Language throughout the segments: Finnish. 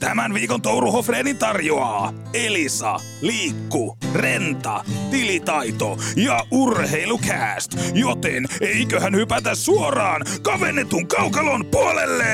Tämän viikon Touru Hofreenin tarjoaa Elisa, Liikku, Renta, Tilitaito ja Urheilukääst. Joten eiköhän hypätä suoraan kavennetun kaukalon puolelle!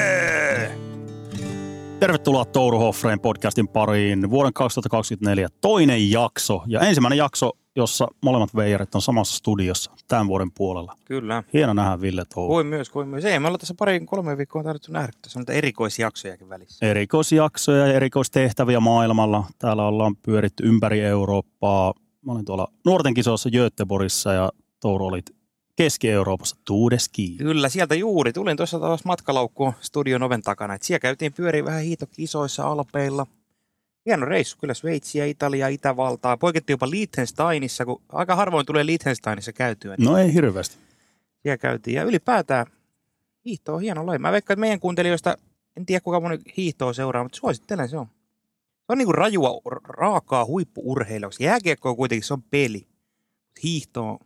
Tervetuloa Touru podcastin pariin. Vuoden 2024 toinen jakso ja ensimmäinen jakso, jossa molemmat veijarit on samassa studiossa tämän vuoden puolella. Kyllä. Hieno nähdä Ville Touru. Voi myös, voi myös. Ei, me ollaan tässä pari kolme viikkoa tarvittu nähdä, tässä on erikoisjaksojakin välissä. Erikoisjaksoja ja erikoistehtäviä maailmalla. Täällä ollaan pyöritty ympäri Eurooppaa. Mä olin tuolla nuorten kisoissa Göteborgissa ja Touru olit Keski-Euroopassa Tuudeski. Kyllä, sieltä juuri. Tulin tuossa taas matkalaukkuun studion oven takana. Et siellä käytiin pyöriä vähän hiitokisoissa Alpeilla. Hieno reissu, kyllä Sveitsiä, Italia, Itävaltaa. Poikettiin jopa Liechtensteinissa, kun aika harvoin tulee Liechtensteinissa käytyä. Niin No ei hirveästi. siellä käytiin. Ja ylipäätään hiihto on hieno laji. Mä veikkaan, että meidän kuuntelijoista, en tiedä kuinka moni hiihtoa seuraa, mutta suosittelen se on. Se on niinku rajua, raakaa huippuurheilua. Jääkiekko on kuitenkin, se on peli. Hiihto on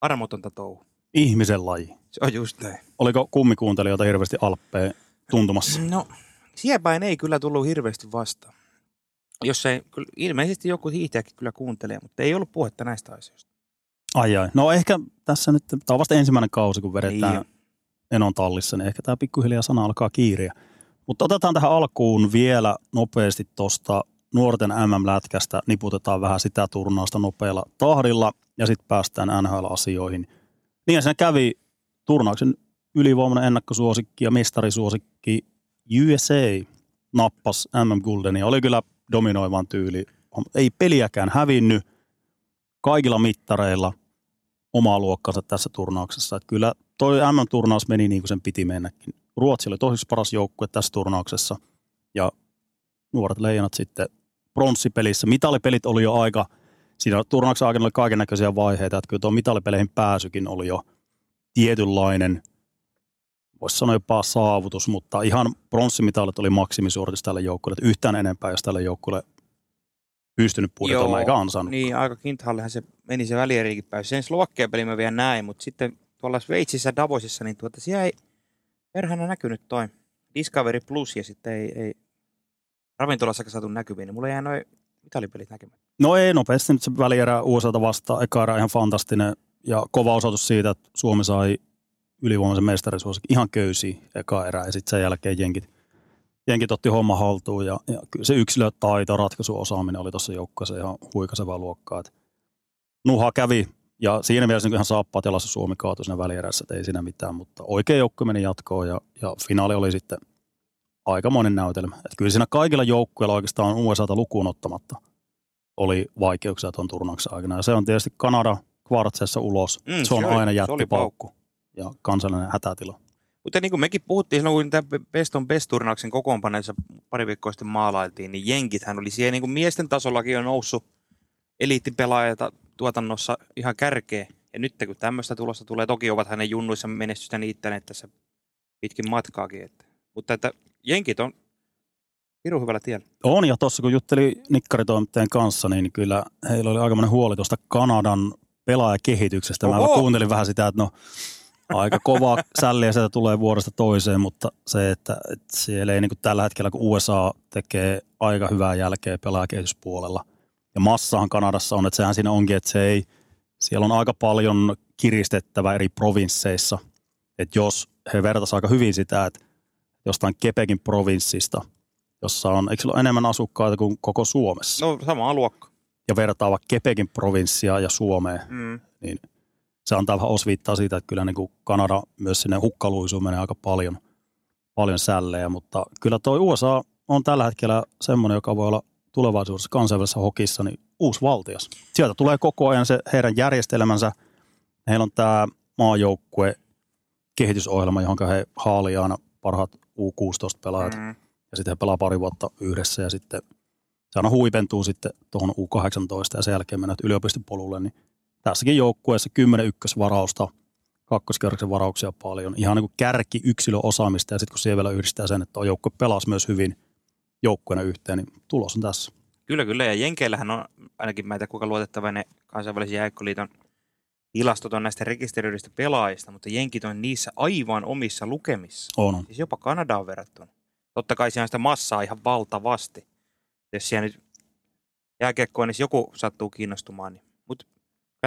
armotonta touhu. Ihmisen laji. Se on just näin. Oliko kummikuuntelijoita hirveästi Alppeen tuntumassa? No, siepäin ei kyllä tullut hirveästi vastaan. Jos ei, kyllä, ilmeisesti joku hiihtäjäkin kyllä kuuntelee, mutta ei ollut puhetta näistä asioista. Ai ai. No ehkä tässä nyt, tämä on vasta ensimmäinen kausi, kun vedetään Niin. Enon tallissa, niin ehkä tämä pikkuhiljaa sana alkaa kiiriä. Mutta otetaan tähän alkuun vielä nopeasti tuosta nuorten MM-lätkästä, niputetaan vähän sitä turnausta nopealla tahdilla ja sitten päästään NHL-asioihin. Niin ja siinä kävi turnauksen ylivoimainen ennakkosuosikki ja mestarisuosikki USA nappas MM-Gulden ja oli kyllä dominoivan tyyli. Ei peliäkään hävinnyt kaikilla mittareilla omaa luokkansa tässä turnauksessa. Että kyllä toi MM-turnaus meni niin kuin sen piti mennäkin. Ruotsi oli toiseksi paras joukkue tässä turnauksessa ja nuoret leijonat sitten pronssipelissä. Mitalipelit oli jo aika, siinä turnauksen aikana oli kaiken näköisiä vaiheita, että kyllä tuo mitalipeleihin pääsykin oli jo tietynlainen, voisi sanoa jopa saavutus, mutta ihan pronssimitalit oli maksimisuoritus tälle joukkueelle, yhtään enempää, jos tälle joukkueelle pystynyt budjetoimaan eikä ansainnut. Niin, aika kinthallehan se meni se välieriikin päin. Sen Slovakian peli mä vielä näin, mutta sitten tuolla Sveitsissä Davosissa, niin tuota, siellä ei perhana näkynyt toi Discovery Plus ja sitten ei, ei ravintolassakaan saatu näkyviin, niin mulla jäi noin mitalipelit näkemättä. No ei nopeasti nyt se välierä USAta vastaan. Eka erä ihan fantastinen ja kova osoitus siitä, että Suomi sai ylivoimaisen mestarisuosikin ihan köysi eka erä ja sitten sen jälkeen jenkit, jenkit otti homma haltuun ja, ja kyllä se yksilötaito, ratkaisuosaaminen oli tuossa joukkueessa ihan huikasevaa luokkaa. Et Nuha kävi ja siinä mielessä niin ihan saappaat jalassa Suomi kaatui siinä välierässä, että ei siinä mitään, mutta oikea joukkue meni jatkoon ja, ja finaali oli sitten aikamoinen näytelmä. Et kyllä siinä kaikilla joukkueilla oikeastaan USAta lukuun ottamatta oli vaikeuksia tuon turnauksen aikana. Ja se on tietysti Kanada kvartseessa ulos. Mm, se on se oli- aina jättipaukku ja kansallinen hätätila. Mutta niin kuin mekin puhuttiin silloin, kun tämä Best on Best-turnauksen kokoonpanoissa pari viikkoa sitten maalailtiin, niin jenkithän oli siellä niin kuin miesten tasollakin on noussut eliittipelaajata tuotannossa ihan kärkeä. Ja nyt kun tämmöistä tulosta tulee, toki ovat hänen junnuissa menestystä niittäneet tässä pitkin matkaakin. Että. Mutta että jenkit on pirun hyvällä tiellä. On, ja tuossa kun jutteli nikkaritoimittajan kanssa, niin kyllä heillä oli aikamoinen huoli tuosta Kanadan pelaajakehityksestä. Mä Oho! kuuntelin vähän sitä, että no aika kovaa sälliä sieltä tulee vuodesta toiseen, mutta se, että, että siellä ei niin kuin tällä hetkellä, kun USA tekee aika hyvää jälkeä pelaajakehityspuolella. Ja massahan Kanadassa on, että sehän siinä onkin, että se ei, siellä on aika paljon kiristettävä eri provinsseissa. Että jos he vertaisivat aika hyvin sitä, että jostain Kepekin provinssista, jossa on, eikö sillä ole enemmän asukkaita kuin koko Suomessa, No sama luokka. ja vertaa vaikka Kepekin provinssia ja Suomeen, Mm. niin se antaa vähän osviittaa siitä, että kyllä niin kuin Kanada myös sinne hukkaluisuun menee aika paljon, paljon sällejä, mutta kyllä tuo USA on tällä hetkellä semmoinen, joka voi olla tulevaisuudessa kansainvälisessä hokissa niin uusi valtias. Sieltä tulee koko ajan se heidän järjestelmänsä. Heillä on tämä maajoukkue kehitysohjelma, johon he haalii aina parhaat U16-pelaajat Mm. ja sitten he pelaa pari vuotta yhdessä ja sitten se aina huipentuu sitten tuohon U18 ja sen jälkeen mennään yliopistopolulle, niin tässäkin joukkueessa 10 ykkösvarausta, kakkoskerroksen varauksia paljon, ihan niin kuin kärki yksilöosaamista ja sitten kun siellä vielä yhdistää sen, että joukkue pelasi myös hyvin joukkueena yhteen, niin tulos on tässä. Kyllä, kyllä. Ja Jenkeillähän on, ainakin mä en tiedä kuinka luotettava ne kansainvälisen jääkkoliiton tilastot on näistä rekisteröidyistä pelaajista, mutta Jenkit on niissä aivan omissa lukemissa. On, on. Siis jopa Kanadaan verrattuna. totta kai siellä on sitä massaa ihan valtavasti. Jos siellä nyt jääkiekkoa, niin joku sattuu kiinnostumaan, niin mutta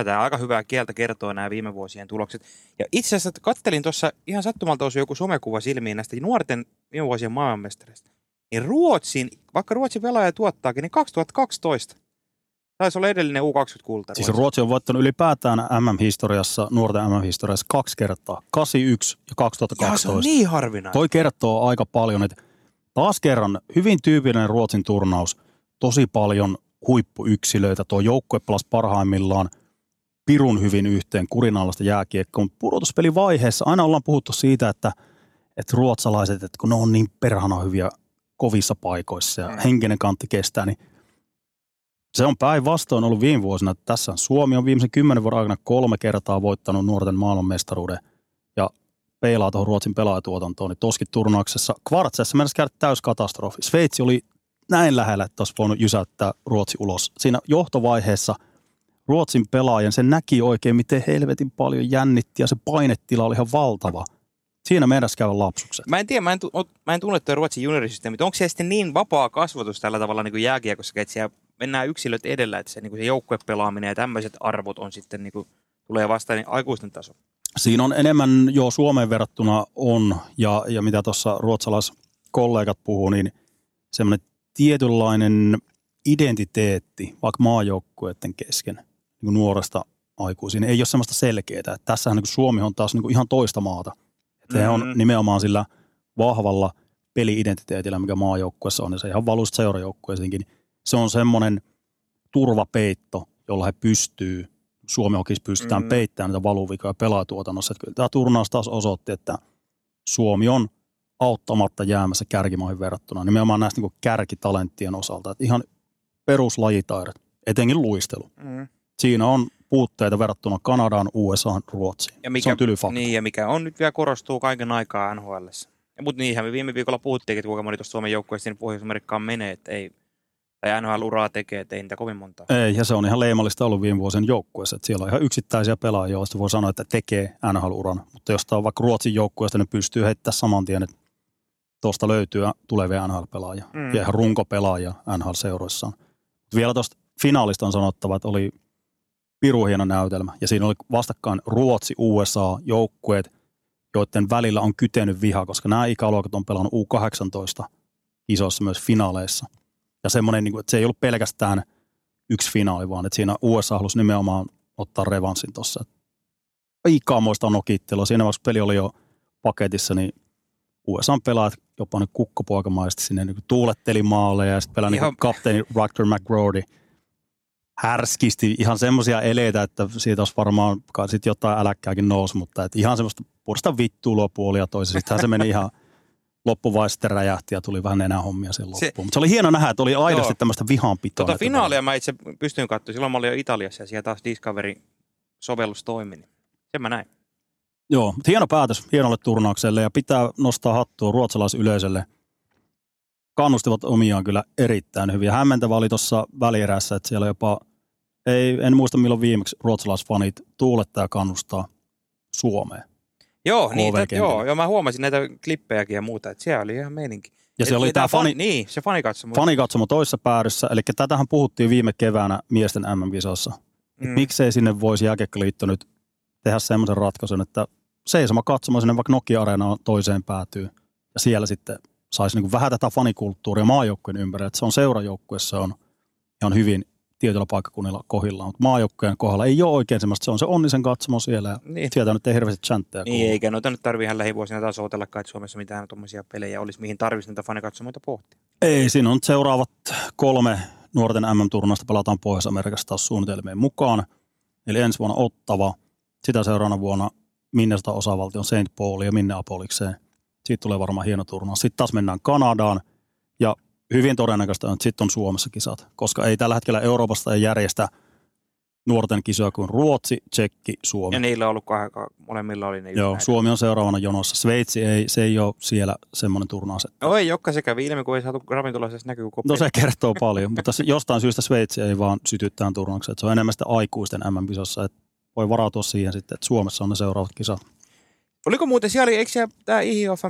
tämä aika hyvää kieltä kertoo nämä viime vuosien tulokset. Ja itse asiassa kattelin tuossa ihan sattumalta osui joku somekuva silmiin näistä nuorten viime vuosien maailmanmestareista. Niin Ruotsin, vaikka Ruotsin velaaja tuottaakin, niin 2012 taisi olla edellinen U20-kulta. Siis Ruotsi on voittanut ylipäätään MM-historiassa, nuorten MM-historiassa kaksi kertaa, 81 ja 2012. Ja se on niin harvinainen. Toi kertoo aika paljon, että taas kerran hyvin tyypillinen Ruotsin turnaus, tosi paljon huippuyksilöitä, tuo joukkue pelasi parhaimmillaan pirun hyvin yhteen kurinalaista jääkiekkoa, mutta pudotuspelivaiheessa aina ollaan puhuttu siitä, että, että ruotsalaiset, että kun ne on niin perhana hyviä kovissa paikoissa ja mm. henkinen kantti kestää, niin se on päinvastoin ollut viime vuosina. Tässä Suomi on viimeisen kymmenen vuoden aikana kolme kertaa voittanut nuorten maailmanmestaruuden ja peilaa tuohon Ruotsin pelaajatuotantoon, niin toskin turnauksessa kvartseessa mennessä käydä täys katastrofi. Sveitsi oli näin lähellä, että olisi voinut jysäyttää Ruotsi ulos. Siinä johtovaiheessa Ruotsin pelaajan, se näki oikein, miten helvetin paljon jännitti ja se painetila oli ihan valtava. Siinä meidän käy lapsukset. Mä en tiedä, mä en, tu- mä en tunne tuo Ruotsin juniorisysteemi, onko se sitten niin vapaa kasvatus tällä tavalla niin kuin jääkiekossa, että siellä mennään yksilöt edellä, että se, niin kuin se joukkuepelaaminen ja tämmöiset arvot on sitten niin kuin, tulee vasta niin aikuisten taso. Siinä on enemmän jo Suomeen verrattuna on, ja, ja mitä tuossa ruotsalaiskollegat puhuu, niin semmoinen tietynlainen identiteetti vaikka maajoukkueiden kesken niin nuoresta aikuisiin ei ole semmoista selkeää. Että tässähän niin Suomi on taas niin ihan toista maata. Että mm-hmm. he on nimenomaan sillä vahvalla peli-identiteetillä, mikä maajoukkuessa on, ja se ihan valuista seurajoukkueisiinkin. Se on semmoinen turvapeitto, jolla he pystyy, Suomi okis pystytään mm-hmm. peittämään niitä valuvikoja pelaatuotannossa. Että kyllä tämä turnaus taas osoitti, että Suomi on auttamatta jäämässä kärkimaihin verrattuna, nimenomaan näistä niin kärkitalenttien osalta. Että ihan peruslajitaidot, etenkin luistelu. Siinä on puutteita verrattuna Kanadaan, USA, Ruotsiin. Ja mikä, se on tyly fakta. Niin, ja mikä on nyt vielä korostuu kaiken aikaa NHL. Mutta niinhän me viime viikolla puhuttiinkin, että kuinka moni tuossa Suomen joukkueesta sinne Pohjois-Amerikkaan menee, että ei, tai NHL-uraa tekee, että ei niitä kovin monta. Ei, ja se on ihan leimallista ollut viime vuosien joukkueessa, että siellä on ihan yksittäisiä pelaajia, joista voi sanoa, että tekee NHL-uran. Mutta jos tämä on vaikka Ruotsin joukkueesta, niin pystyy heittämään saman tien, että tuosta löytyy tulevia NHL-pelaajia mm. ja ihan runkopelaajia NHL-seuroissaan. Vielä tuosta finaalista on sanottava, että oli piru hieno näytelmä. Ja siinä oli vastakkain Ruotsi, USA, joukkueet, joiden välillä on kytenyt viha, koska nämä ikäluokat on pelannut U18 isoissa myös finaaleissa. Ja semmoinen, niin että se ei ollut pelkästään yksi finaali, vaan että siinä USA halusi nimenomaan ottaa revanssin tuossa. Aikamoista nokittelua. Siinä vaiheessa peli oli jo paketissa, niin USA pelaat jopa nyt kukkopoikamaisesti sinne niin tuuletteli maaleja ja sitten pelaa niin kapteeni Rutger McGrody härskisti ihan semmoisia eleitä, että siitä olisi varmaan sitten jotain äläkkääkin nousi, mutta että ihan semmoista puolesta vittuulua puolia toisessa. Sittenhän se meni ihan loppuvaiheessa räjähti ja tuli vähän enää hommia sen loppuun. Se, Mutta se oli hieno nähdä, että oli aidosti joo. tämmöistä vihanpitoa. Tota finaalia mä itse pystyn katsomaan. Silloin mä olin jo Italiassa ja siellä taas Discovery-sovellus toimi. Niin sen mä näin. Joo, mutta hieno päätös hienolle turnaukselle ja pitää nostaa hattua ruotsalaisyleisölle. Kannustivat omiaan kyllä erittäin hyvin. Hämmentävä oli tuossa välierässä, että siellä jopa, ei, en muista milloin viimeksi ruotsalaisfanit tuulettaa ja kannustaa Suomeen. Joo, niitä, joo, joo, mä huomasin näitä klippejäkin ja muuta, että siellä oli ihan meininki. Ja se oli tämä fani, niin, se fanikatsomo. fanikatsomo toisessa päädyssä, eli tätähän puhuttiin viime keväänä miesten MM-kisossa. Mm. Miksei sinne voisi jääkiekkoliitto nyt tehdä semmoisen ratkaisun, että seisoma katsomaan sinne vaikka Nokia-areenaan toiseen päätyy. Ja siellä sitten saisi niin vähän tätä fanikulttuuria maajoukkueen ympärillä. Että se on seurajoukkuessa on ihan hyvin tietyllä paikkakunnilla kohillaan, mutta maajoukkojen kohdalla ei ole oikein semmoista, se on se onnisen katsomo siellä ja niin. sieltä nyt ei hirveästi chantteja Niin, kuulu. eikä noita nyt tarvii ihan lähivuosina taas odotellakaan, että Suomessa mitään tuommoisia pelejä olisi, mihin tarvitsisi niitä fanikatsomoita pohtia. Ei, siinä on seuraavat kolme nuorten MM-turnausta pelataan Pohjois-Amerikassa taas suunnitelmien mukaan. Eli ensi vuonna Ottava, sitä seuraavana vuonna Minnesota osavaltion St. Paul ja Minneapolikseen. Siitä tulee varmaan hieno turnaus. Sitten taas mennään Kanadaan ja hyvin todennäköistä on, että sitten on Suomessa kisat, koska ei tällä hetkellä Euroopasta ei järjestä nuorten kisoja kuin Ruotsi, Tsekki, Suomi. Ja niillä on ollut kahden, molemmilla oli ne Joo, näitä. Suomi on seuraavana jonossa. Sveitsi ei, se ei ole siellä semmoinen turnaus. No ei joka sekä ilmi, kun ei saatu ravintolaisessa näkyy No se kertoo paljon, mutta jostain syystä Sveitsi ei vaan syty tämän turnauksen. Se on enemmän sitä aikuisten MM-kisossa, että voi varautua siihen sitten, että Suomessa on ne seuraavat kisat. Oliko muuten, siellä oli, eikö siellä tämä IHF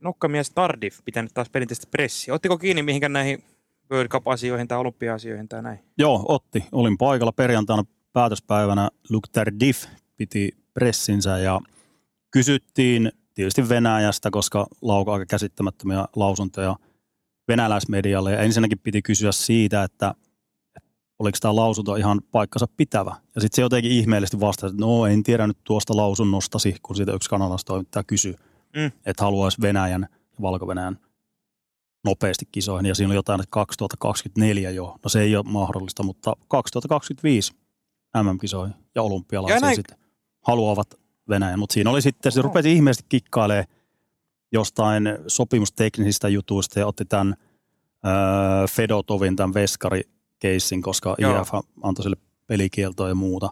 nokkamies Tardif pitänyt taas perinteistä pressiä. Ottiko kiinni mihinkään näihin World Cup-asioihin tai olympia-asioihin tai näin? Joo, otti. Olin paikalla perjantaina päätöspäivänä. Luke Tardif piti pressinsä ja kysyttiin tietysti Venäjästä, koska lauka aika käsittämättömiä lausuntoja venäläismedialle. Ja ensinnäkin piti kysyä siitä, että oliko tämä lausunto ihan paikkansa pitävä. Ja sitten se jotenkin ihmeellisesti vastasi, että no en tiedä nyt tuosta lausunnostasi, kun siitä yksi kanalaistoimittaja kysyi, mm. että haluaisi Venäjän ja Valko-Venäjän nopeasti kisoihin. Ja siinä on jotain, että 2024 jo. No se ei ole mahdollista, mutta 2025 MM-kisoihin ja olympialaisiin sitten haluavat Venäjän. Mutta siinä oli sitten, se rupesi ihmeellisesti kikkailemaan jostain sopimusteknisistä jutuista ja otti tämän äh, Fedotovin, tämän veskari keissin, koska Joo. IF antoi sille pelikieltoa ja muuta.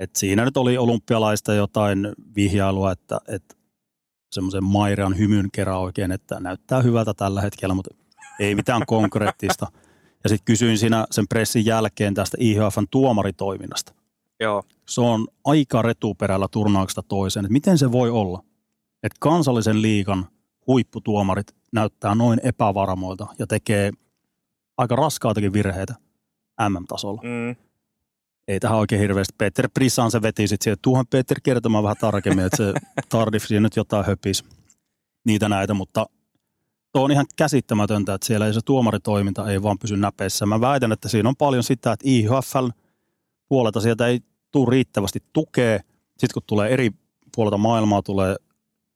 Et siinä nyt oli olympialaista jotain vihjailua, että, että semmoisen Mairan hymyn kerran oikein, että näyttää hyvältä tällä hetkellä, mutta ei mitään konkreettista. Ja sitten kysyin siinä sen pressin jälkeen tästä IHFn tuomaritoiminnasta. Joo. Se on aika retuperällä turnauksesta toiseen. Että miten se voi olla, että kansallisen liikan huipputuomarit näyttää noin epävarmoilta ja tekee aika raskaatakin virheitä MM-tasolla. Mm. Ei tähän oikein hirveästi. Peter Prissaan se veti sitten siihen, tuohon Peter kertomaan vähän tarkemmin, että se Tardif siinä nyt jotain höpis niitä näitä, mutta tuo on ihan käsittämätöntä, että siellä ei se tuomaritoiminta ei vaan pysy näpeissä. Mä väitän, että siinä on paljon sitä, että IHFL puolelta sieltä ei tule riittävästi tukea. Sitten kun tulee eri puolelta maailmaa, tulee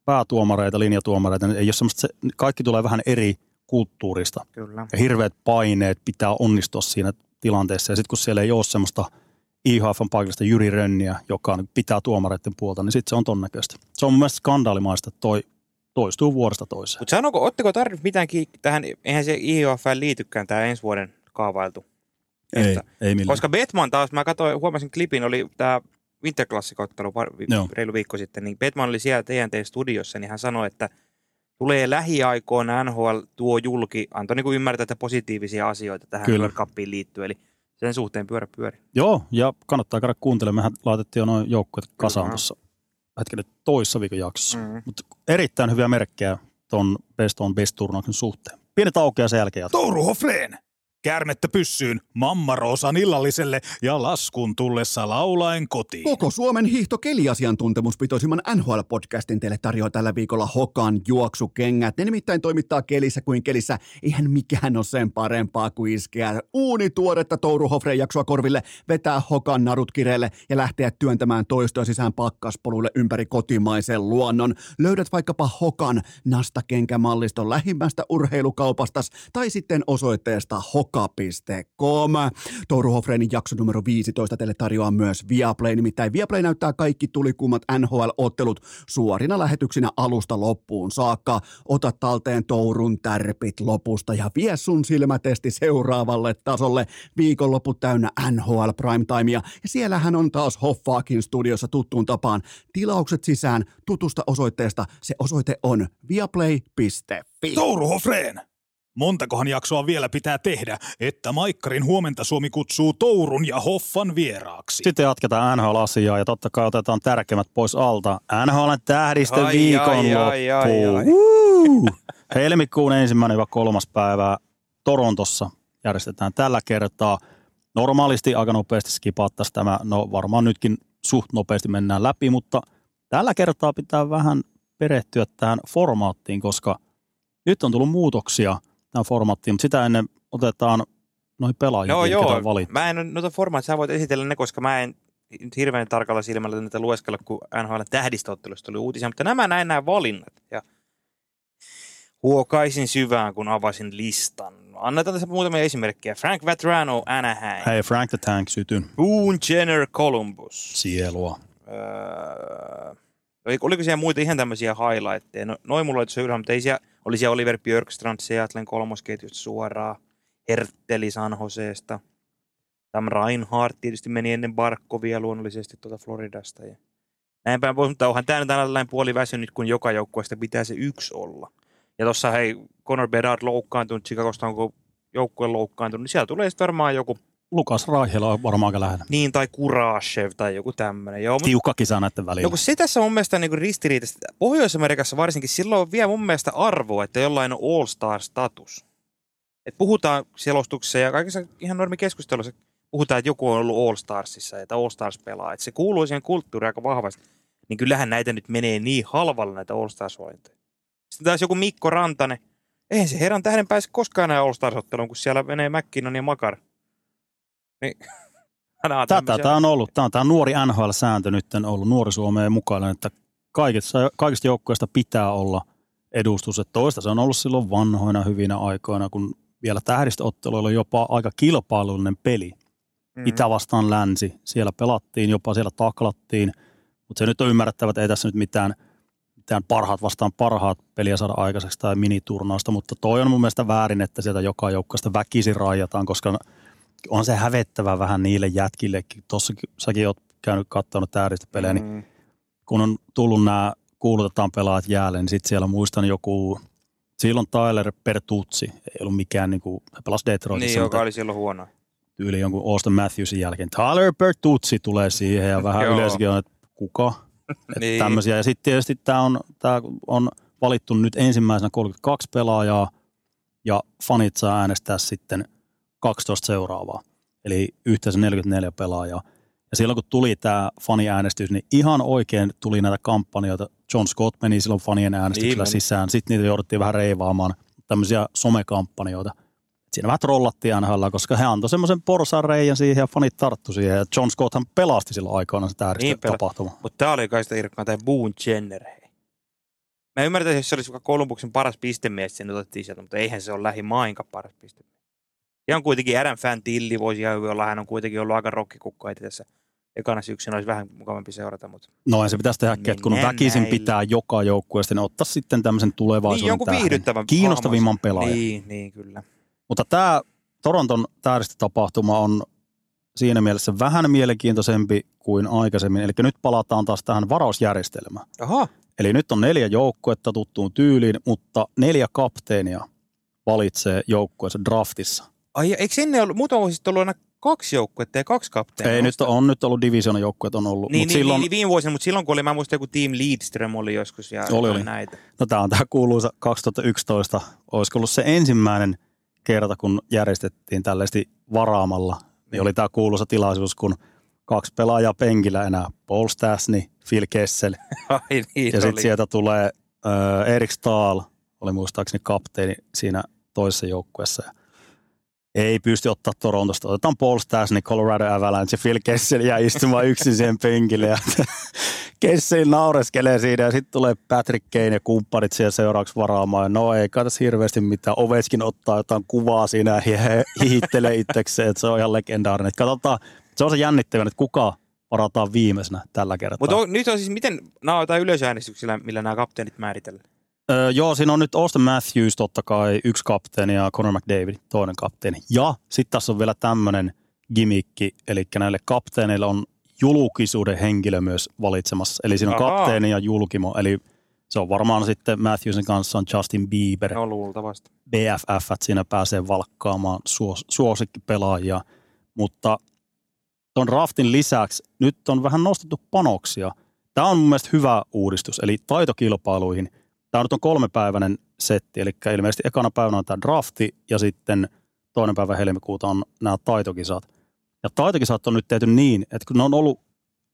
päätuomareita, linjatuomareita, niin ei ole semmoista, se, kaikki tulee vähän eri kulttuurista. Kyllä. Ja hirveät paineet pitää onnistua siinä tilanteessa. Ja sitten kun siellä ei ole semmoista IHFn paikallista Jyri Rönniä, joka pitää tuomareiden puolta, niin sitten se on tonnäköistä. Se on mun mielestä skandaalimaista, että toi toistuu vuodesta toiseen. Mutta sanoko, otteko tarvinnut mitään tähän, eihän se IHF liitykään tämä ensi vuoden kaavailtu? Ei, että, ei millään. Koska Betman taas, mä katsoin, huomasin klipin, oli tämä Winterklassikottelu reilu viikko sitten, niin Betman oli siellä TNT-studiossa, niin hän sanoi, että – tulee lähiaikoina NHL tuo julki, antoi niin kuin ymmärtää, että positiivisia asioita tähän. World Cupiin liittyen, eli sen suhteen pyörä pyöri. Joo, ja kannattaa käydä kuuntelemaan. Mehän laitettiin jo noin joukkueet kasaan tuossa hetkinen toissa viikon jaksossa. Mm. Mutta erittäin hyviä merkkejä tuon Best on Best-turnauksen suhteen. Pieni tauko ja sen jälkeen jatkaa. Touru Hofreen! Käärmettä pyssyyn, Mamma Roosan illalliselle ja laskun tullessa laulaen kotiin. Koko Suomen hiihto keliasiantuntemuspitoisimman NHL-podcastin teille tarjoaa tällä viikolla Hokan juoksukengät. Ne nimittäin toimittaa kelissä kuin kelissä. Eihän mikään ole sen parempaa kuin iskeä uunituoretta Touru Hofreen jaksoa korville, vetää Hokan narut kireelle ja lähteä työntämään toistoa sisään pakkaspoluille ympäri kotimaisen luonnon. Löydät vaikkapa Hokan nastakenkämalliston lähimmästä urheilukaupastas tai sitten osoitteesta Hokan ruoka.com. Touru Hofreinin jakso numero 15 teille tarjoaa myös Viaplay, nimittäin Viaplay näyttää kaikki tulikummat NHL-ottelut suorina lähetyksinä alusta loppuun saakka. Ota talteen Tourun tärpit lopusta ja vie sun silmätesti seuraavalle tasolle. Viikonloppu täynnä NHL Primetimea ja siellähän on taas Hoffaakin studiossa tuttuun tapaan. Tilaukset sisään tutusta osoitteesta. Se osoite on viaplay.fi. Touru Hofreen! Montakohan jaksoa vielä pitää tehdä, että Maikkarin huomenta Suomi kutsuu Tourun ja Hoffan vieraaksi. Sitten jatketaan NHL-asiaa ja totta kai otetaan tärkeimmät pois alta. NHL tähdistä viikonloppu. Helmikuun ensimmäinen ja kolmas päivä Torontossa järjestetään tällä kertaa. Normaalisti aika nopeasti skipattaisiin tämä, no varmaan nytkin suht nopeasti mennään läpi, mutta tällä kertaa pitää vähän perehtyä tähän formaattiin, koska nyt on tullut muutoksia – tähän formaattiin, mutta sitä ennen otetaan noihin pelaajia, joo, joo. Mä en noita formaattia, sä voit esitellä ne, koska mä en nyt hirveän tarkalla silmällä niitä lueskella, kun NHL tähdistöottelusta tuli uutisia, mutta nämä näin nämä valinnat. Ja huokaisin syvään, kun avasin listan. Annetaan tässä muutamia esimerkkejä. Frank Vatrano, Anaheim. Hei, Frank the Tank sytyn. Boone Jenner, Columbus. Sielua. Öö, oliko siellä muita ihan tämmöisiä highlightteja? No, noin mulla oli ylhäällä, mutta ei siellä oli siellä Oliver Björkstrand Seattlen kolmosketjusta suoraan, Hertteli San Joseesta. Tam Reinhardt tietysti meni ennen Barkovia luonnollisesti tuota Floridasta. Ja näin päin mutta onhan tämä nyt tällainen puoli väsynyt, kun joka joukkueesta pitää se yksi olla. Ja tuossa hei, Conor Bedard loukkaantunut, Chicagosta onko joukkue loukkaantunut, niin siellä tulee sitten varmaan joku Lukas Raihela on varmaan aika lähellä. Niin, tai Kurashev tai joku tämmöinen. Joo, mutta Tiukka kisa näiden välillä. No se tässä on mun mielestä niin ristiriitaista. Pohjois-Amerikassa varsinkin silloin on vielä mun mielestä arvoa, että jollain on all-star-status. Et puhutaan selostuksessa ja kaikessa ihan normi keskustelussa puhutaan, että joku on ollut All-Starsissa, että All-Stars pelaa. Että se kuuluu siihen kulttuuriin aika vahvasti. Niin kyllähän näitä nyt menee niin halvalla näitä All-Stars-valintoja. Sitten taas joku Mikko Rantanen. Eihän se herran tähden pääse koskaan enää All-Stars-otteluun, kun siellä menee McKinnon ja Makar. Niin. On Tätä tämmöisiä- tämä on ollut. Tämä on tämä nuori NHL-sääntö nyt on ollut nuori Suomeen mukana, että kaikista, kaikista joukkueista pitää olla edustus. Että toista se on ollut silloin vanhoina hyvinä aikoina, kun vielä tähdistöotteluilla oli jopa aika kilpailullinen peli. Mm. Itä vastaan länsi. Siellä pelattiin, jopa siellä taklattiin. Mutta se nyt on ymmärrettävä, että ei tässä nyt mitään, mitään parhaat vastaan parhaat peliä saada aikaiseksi tai miniturnausta, mutta toi on mun mielestä väärin, että sieltä joka joukkueesta väkisin rajataan, koska on se hävettävä vähän niille jätkillekin. Tuossa säkin oot käynyt katsonut tähdistöpelejä, niin Mm. kun on tullut nämä kuulutetaan pelaat jäälle, niin sitten siellä muistan joku, silloin Tyler Pertuzzi, ei ollut mikään, niin kuin, hän pelasi Detroitissa, Niin, joka oli silloin huono. tyyli jonkun Austin Matthewsin jälkeen. Tyler Bertuzzi tulee siihen ja vähän Joo. yleisökin on, että kuka? Että Niin. tämmöisiä. Ja sitten tietysti tämä on, tää on valittu nyt ensimmäisenä 32 pelaajaa ja fanit saa äänestää sitten 12 seuraavaa. Eli yhteensä 44 pelaajaa. Ja silloin kun tuli tämä faniäänestys, niin ihan oikein tuli näitä kampanjoita. John Scott meni silloin fanien äänestyksellä Niin niin sisään. Sitten niitä jouduttiin vähän reivaamaan tämmöisiä somekampanjoita. Siinä vähän trollattiin NHL, koska he antoi semmoisen porsan reijän siihen ja fanit tarttu siihen. Ja John Scotthan pelasti silloin aikoinaan sitä Niin pela- tapahtuma. Mutta tää oli kai sitä irkkaan, tämä Boone Jenner. Hei. Mä ymmärrän, että se olisi Kolumbuksen paras pistemies, sen otettiin sieltä, mutta eihän se ole lähimainkaan paras pistemies. Ja on kuitenkin Adam Fantilli, voisi ihan hyvin olla, hän on kuitenkin ollut aika rokkikukko, että tässä ekana syksynä olisi vähän mukavampi seurata, mutta No se pitäisi tehdä äkkiä, että kun Mennään väkisin näillä. pitää joka joukkueesta, niin ottaa sitten tämmöisen tulevaisuuden niin viihdyttävän Kiinnostavimman pelaajan. Niin, niin kyllä. Mutta tämä Toronton tähdistötapahtuma on siinä mielessä vähän mielenkiintoisempi kuin aikaisemmin. Eli nyt palataan taas tähän varausjärjestelmään. Aha, Eli nyt on neljä joukkuetta tuttuun tyyliin, mutta neljä kapteenia valitsee joukkueensa draftissa. Ai, eikö ennen ollut, muutama vuosi sitten ollut aina kaksi joukkuetta ja kaksi kapteenia? Ei, nyt on nyt ollut divisionan joukkueet on ollut. Niin, mutta niin, silloin, niin, viime vuosina, mutta silloin kun oli, mä muistan joku Team Leadström oli joskus ja Oli, oli. näitä. No tämä on tämä kuuluisa 2011, olisiko ollut se ensimmäinen kerta, kun järjestettiin tällaisesti varaamalla. Niin oli tämä kuuluisa tilaisuus, kun kaksi pelaajaa penkillä enää, Paul Stastny, Phil Kessel. Ai niin, ja sitten sieltä tulee äh, Erik Stahl, oli muistaakseni kapteeni siinä toisessa joukkueessa. Ja ei pysty ottaa Torontosta. Otetaan Paul Stastny, Colorado Avalanche ja Phil Kessel jää istumaan yksin siihen penkille. Ja Kessel naureskelee siinä ja sitten tulee Patrick Kane ja kumppanit siellä seuraavaksi varaamaan. Ja no ei kai tässä hirveästi mitään. Ovechkin ottaa jotain kuvaa siinä ja hihittelee itsekseen, että se on ihan legendaarinen. Katsotaan, se on se jännittävän, että kuka varataan viimeisenä tällä kertaa. Mutta nyt on siis, miten, nämä on jotain yleisöäänestyksillä, millä nämä kapteenit määritellään. Öö, joo, siinä on nyt Austin Matthews totta kai yksi kapteeni ja Conor McDavid toinen kapteeni. Ja sitten tässä on vielä tämmöinen gimikki, eli näille kapteeneille on julkisuuden henkilö myös valitsemassa. Eli siinä on Ahaa. kapteeni ja julkimo, eli se on varmaan sitten Matthewsin kanssa on Justin Bieber, No luultavasti. BFF, että siinä pääsee valkkaamaan suos, suosikkipelaajia. Mutta tuon draftin lisäksi nyt on vähän nostettu panoksia. Tämä on mun mielestä hyvä uudistus, eli taitokilpailuihin. Tämä nyt on kolmepäiväinen setti, eli ilmeisesti ekana päivänä on tämä drafti ja sitten toinen päivä helmikuuta on nämä taitokisat. Ja taitokisat on nyt tehty niin, että kun ne on ollut,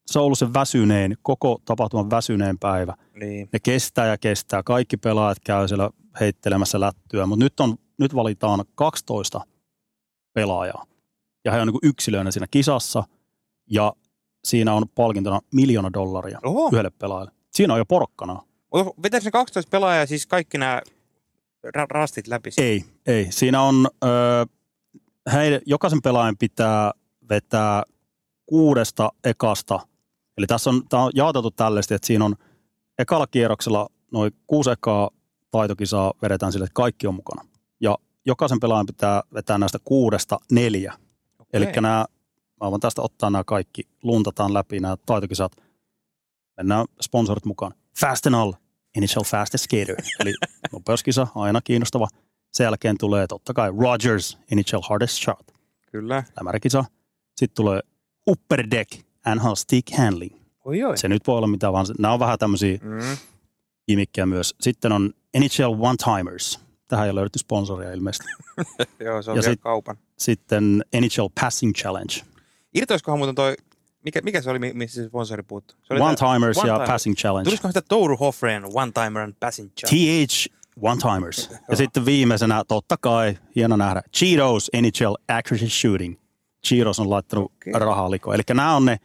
se on ollut se väsyneen, koko tapahtuman väsyneen päivä – Niin. ne kestää ja kestää. Kaikki pelaajat käy siellä heittelemässä lättyä, mutta nyt, on, nyt valitaan 12 pelaajaa. Ja he on niin yksilöinä siinä kisassa ja siinä on palkintona miljoona dollaria Oho, yhdelle pelaajalle. Siinä on jo porkkana. Vetääkö ne 12 pelaajaa siis kaikki nämä ra- rastit läpi? Ei, ei. Siinä on, öö, heille, jokaisen pelaajan pitää vetää kuudesta ekasta. Eli tässä on, tämä on jaoteltu tällaisesti, että siinä on ekalla kierroksella noin kuusi ekaa taitokisaa vedetään sille, että kaikki on mukana. Ja jokaisen pelaajan pitää vetää näistä kuudesta neljä. Eli nämä, mä voin tästä ottaa nämä kaikki, luntataan läpi nämä taitokisat. Mennään sponsorit mukaan. Fast and all, initial fastest skater. Eli nopeuskisa, aina kiinnostava. Sen jälkeen tulee totta kai Rogers, initial hardest shot. Kyllä. lämärikisa. Sitten tulee Upper Deck NHL Stick Handling. Oi oi. Se nyt voi olla mitä vaan. Nämä on vähän tämmöisiä Mm. gimmikkejä myös. Sitten on NHL One Timers. Tähän ei ole löydetty sponsoria ilmeisesti. Joo, se on Ja vielä sit- kaupan. Sitten NHL Passing Challenge. Irtoisikohan muuten toi, mikä, mikä se oli, mi- missä se sponsori puuttuu? Se oli One tää- Timers ja One-timer. Passing Challenge. Tulisikohan sitä Touru Hoffren One Timer and Passing Challenge? TH One Timers. Ja sitten viimeisenä, totta kai, hieno nähdä, Cheetos NHL Accuracy Shooting. Cheetos on laittanut okay. rahaa likoon. Eli nämä on ne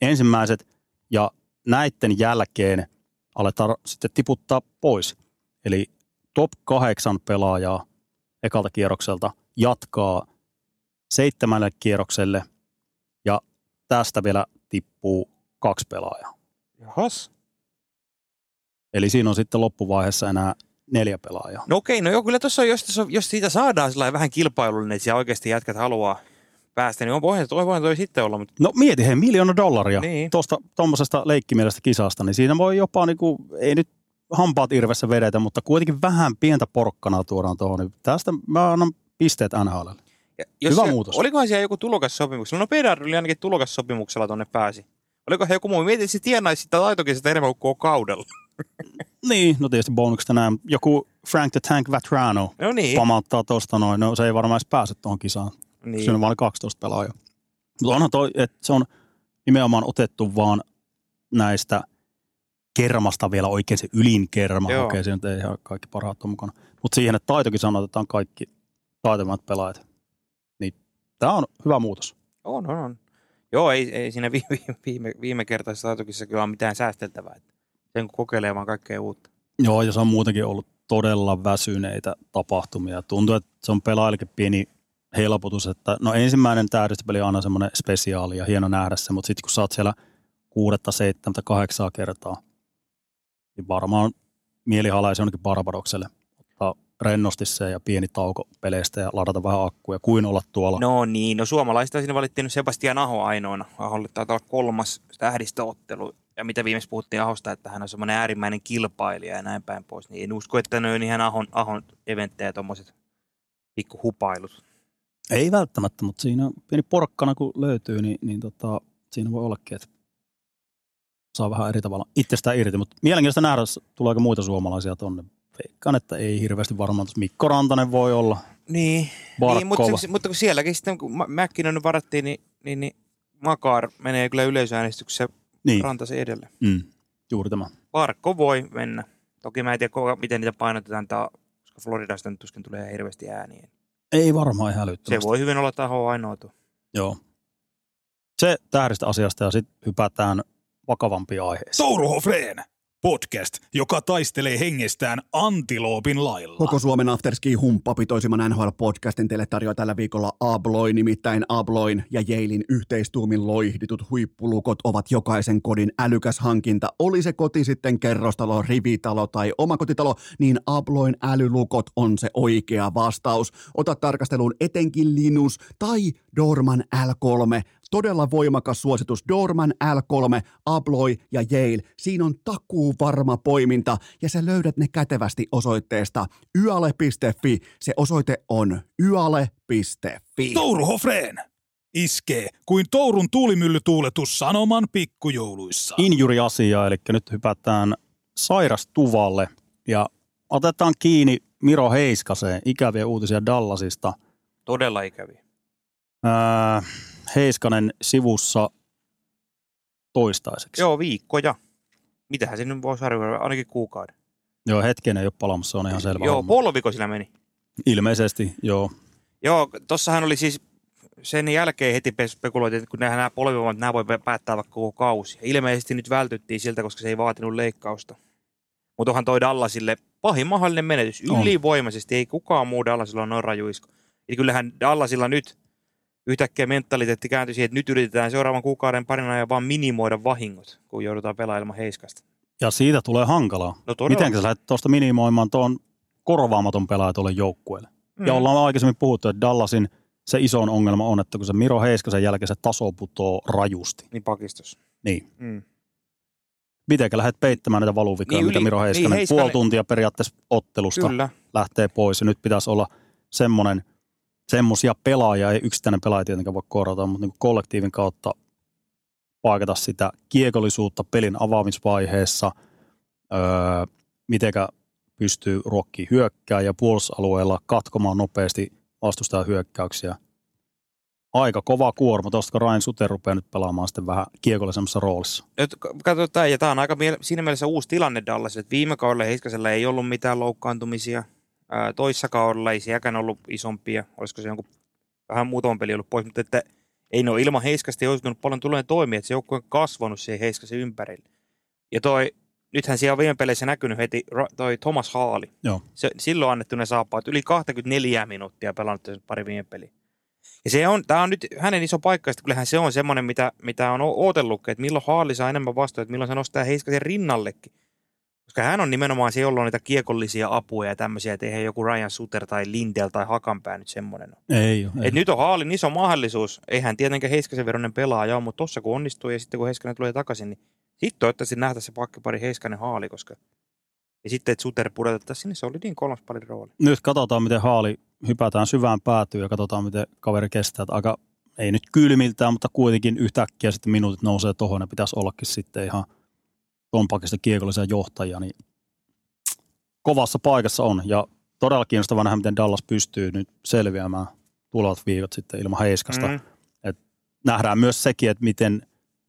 ensimmäiset, ja näiden jälkeen aletaan sitten tiputtaa pois. Eli top kahdeksan pelaajaa ekalta kierrokselta jatkaa seitsemälle kierrokselle, tästä vielä tippuu kaksi pelaajaa. Jahas. Eli siinä on sitten loppuvaiheessa enää neljä pelaajaa. No okei, no joo, kyllä tuossa on, jos, jos siitä saadaan sellainen vähän kilpailullinen, että siellä oikeasti jätkät haluaa päästä, niin on voihan toi, voihan toi sitten olla, mutta No mieti, hei, miljoona dollaria Niin. niin. tuosta tuommoisesta leikkimielestä kisasta, niin siinä voi jopa, niinku, ei nyt hampaat irvessä vedetä, mutta kuitenkin vähän pientä porkkanaa tuodaan tuohon. Niin tästä mä annan pisteet NHLlle. Jos Hyvä siellä, muutos. Olikohan siellä joku tulokassopimuksella? No Pedar oli ainakin tulokassopimuksella tonne pääsi. Oliko joku muu? Mietin, että se tienaisi sitä taitokista enemmän kuin kaudella. Niin, no tietysti bonuksesta näin. Joku Frank the Tank Vatrano No niin. pamauttaa tuosta noin. No se ei varmaan edes pääse tuohon kisaan. Niin. Siinä on vain 12 pelaajaa. Mutta onhan toi, että se on nimenomaan otettu vaan näistä kermasta vielä oikein se ylin kerma. Okei, siinä nyt ei ihan kaikki parhaat ole mukana. Mutta siihen, että taitokin sanotetaan kaikki taitavimmat pelaajat. Tämä on hyvä muutos. On, on, on. Joo, ei, ei siinä viime, viime, viime kertaisessa taitokissa kyllä ole mitään säästeltävää. että Sen kun kokeilee vaan kaikkea uutta. Joo, ja se on muutenkin ollut todella väsyneitä tapahtumia. Tuntuu, että se on pelaajillekin pieni helpotus, että no ensimmäinen täydistöpeli on aina semmoinen spesiaali ja hieno nähdä se, mutta sitten kun sä oot siellä kuudetta, seitsemäntä, kahdeksaa kertaa, niin varmaan mieli halaisi jonnekin Barbadokselle. Ottaa rennosti se ja pieni tauko peleistä ja ladata vähän akkuja, kuin olla tuolla. No niin, no suomalaista siinä valittiin Sebastian Aho ainoana. Aholle taitaa olla kolmas tähdistöottelu. Ja mitä viimeksi puhuttiin Ahosta, että hän on semmoinen äärimmäinen kilpailija ja näin päin pois. Niin en usko, että ne on ihan Ahon, Ahon eventtejä ja tommoset pikku hupailut. Ei välttämättä, mutta siinä on pieni porkkana kun löytyy, niin, niin tota, siinä voi ollakin, että saa vähän eri tavalla itsestään irti. Mutta mielenkiintoista nähdä, tuleeko muita suomalaisia tonne. Veikkaan, että ei hirveästi varmaan. Tuossa Mikko Rantanen voi olla, Niin, Barkova. niin mutta, se- mutta kun sielläkin sitten, kun Mäkkinen varattiin, niin, niin, niin Makar menee kyllä yleisöäänestyksessä niin, Rantasen edelle. mm, juuri tämä. Barkko voi mennä. Toki mä en tiedä, miten niitä painotetaan, tää, koska Floridasta nyt tuskin tulee hirveästi ääniä. Ei varmaan ihan Se voi hyvin olla taho ainoa tuo. Joo. Se tähdistä asiasta ja sitten hypätään vakavampiin aiheisiin. Touruhofreen podcast, joka taistelee hengestään antiloopin lailla. Koko Suomen Afterski humppa pitoisimman NHL-podcastin teille tarjoaa tällä viikolla Abloin, nimittäin Abloin ja Jailin yhteistuumin loihditut huippulukot ovat jokaisen kodin älykäs hankinta. Oli se koti sitten kerrostalo, rivitalo tai omakotitalo, niin Abloin älylukot on se oikea vastaus. Ota tarkasteluun etenkin Linus tai Dorman L3. Todella voimakas suositus. Dorman L3, Abloy ja Yale. Siinä on takuu varma poiminta ja sä löydät ne kätevästi osoitteesta yale.fi. Se osoite on yale.fi. Touruhofreen iskee kuin Tourun tuulimyllytuuletus sanoman pikkujouluissa. Injury-asia, eli nyt hypätään sairastuvalle ja otetaan kiinni Miro Heiskaseen. Ikäviä uutisia Dallasista. Todella ikäviä. Ää, Heiskanen sivussa toistaiseksi. Joo, viikkoja. Mitähän se nyt voisi arvioida? Ainakin kuukauden. Joo, hetken ei ole palamassa, se on ihan selvä Joo, homma. polviko sillä meni. Ilmeisesti, joo. Joo, tossahan oli siis sen jälkeen heti spekuloitiin, että kun nämä, nämä polvivammat, nämä voi päättää vaikka koko kausi. Ilmeisesti nyt vältyttiin siltä, koska se ei vaatinut leikkausta. Mutta onhan toi Dallasille pahin mahdollinen menetys. Ylivoimaisesti ei kukaan muu Dallasilla ole noin rajuisko. Eli kyllähän Dallasilla nyt yhtäkkiä mentaliteetti kääntyi siihen, että nyt yritetään seuraavan kuukauden parin ajan vaan minimoida vahingot, kun joudutaan pelaamaan heiskasta. Ja siitä tulee hankalaa. No todella. Miten sä lähdet tuosta minimoimaan tuon korvaamaton pelaaja tuolle joukkueelle? Mm. Ja ollaan aikaisemmin puhuttu, että Dallasin se iso ongelma on, että kun se Miro Heiskasen jälkeen se taso putoo rajusti. Niin pakistus. Niin. Mm. Mitenkä lähdet peittämään näitä valuvikoja, Niin mitä yli- Miro niin Heiskanen, Heiskanen- puoli tuntia periaatteessa ottelusta Kyllä. lähtee pois. Ja nyt pitäisi olla semmoinen semmoisia pelaajia, ei yksittäinen pelaaja tietenkään voi korjata, mutta niin kollektiivin kautta paikata sitä kiekollisuutta pelin avaamisvaiheessa, öö, mitenkä pystyy ruokkiin hyökkää ja puolustusalueella katkomaan nopeasti vastustajan hyökkäyksiä. Aika kova kuorma, tuosta Ryan Suter rupeaa nyt pelaamaan sitten vähän kiekollisemmassa roolissa. Katsotaan, ja tämä on aika siinä mielessä uusi tilanne Dallas, että viime kaudella Heiskasella ei ollut mitään loukkaantumisia. Ää, toissa kaudella ei sielläkään ollut isompia, olisiko se jonkun vähän muutaman peli ollut pois, mutta että ei ne ole ilman Heiskasta joutunut paljon tulee toimia, että se joukkue on kasvanut siihen Heiskasen ympärille. Ja toi, nythän siellä on viime peleissä näkynyt heti toi Thomas Haali. Joo. Se, silloin annettu ne saappaat, yli 24 minuuttia pelannut pari viime peliä. Ja se on, tämä on nyt hänen iso paikka, että kyllähän se on semmoinen, mitä, mitä on ootellutkin, että milloin Haali saa enemmän vastuuta, että milloin se nostaa Heiskasen rinnallekin. Koska hän on nimenomaan se, jolla on niitä kiekollisia apuja ja tämmöisiä, että eihän joku Ryan Suter tai Lindel tai Hakanpää nyt semmoinen ole. Ei, ole, ei. Et nyt on Haalin iso mahdollisuus. Eihän tietenkään Heiskasen veronen pelaaja ole, mutta tossa kun onnistuu ja sitten kun Heiskanen tulee takaisin, niin sitten toivottavasti nähdä se pakkipari Heiskanen Haali, koska ja sitten, että Suter pudotettaisiin sinne, se oli niin kolmas palin rooli. Nyt katsotaan, miten haali hypätään syvään päätyyn ja katsotaan, miten kaveri kestää. Että aika, ei nyt kylmiltään, mutta kuitenkin yhtäkkiä sitten minuutit nousee tuohon ja pitäisi ollakin sitten ihan ton pakista kiekollisia johtajia, niin kovassa paikassa on. Ja todella kiinnostava nähdä, miten Dallas pystyy nyt selviämään tulevat viikot sitten ilman Heiskasta. Mm. Mm. Nähdään myös sekin, että miten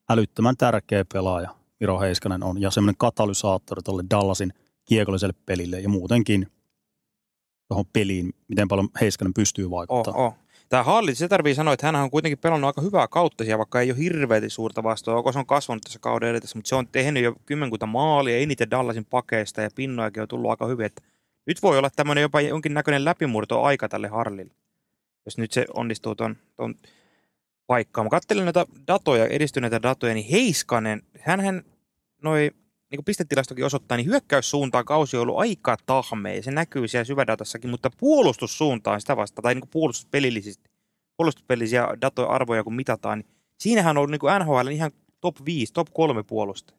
älyttömän tärkeä pelaaja Miro Heiskanen on ja semmoinen katalysaattori tuolle Dallasin kiekolliselle pelille ja muutenkin tuohon peliin, miten paljon Heiskanen pystyy Oh, vaikuttamaan. oh. Tämä Halli, se tarvii sanoa, että hän on kuitenkin pelannut aika hyvää kautta siellä, vaikka ei ole hirveästi suurta vastuuta. Se on kasvanut tässä kauden edessä, mutta se on tehnyt jo kymmenkunta maalia, eniten Dallasin pakeista ja pinnojakin on tullut aika hyvin. Että nyt voi olla tämmöinen jopa jonkinnäköinen läpimurto aika tälle Harlille, jos nyt se onnistuu tuon, tuon paikkaan. Mä katselin näitä datoja, edistyneitä datoja, niin Heiskanen, hänhän noi niin kuin pistetilastokin osoittaa, niin hyökkäyssuuntaan kausi on ollut aika tahmea. Se näkyy siellä syvädatassakin, mutta puolustussuuntaan sitä vasta, tai niin kuin puolustuspelillisesti, puolustuspelillisiä datoja arvoja kun mitataan, niin siinähän on ollut niin kuin NHL ihan top 5, top 3 puolusta.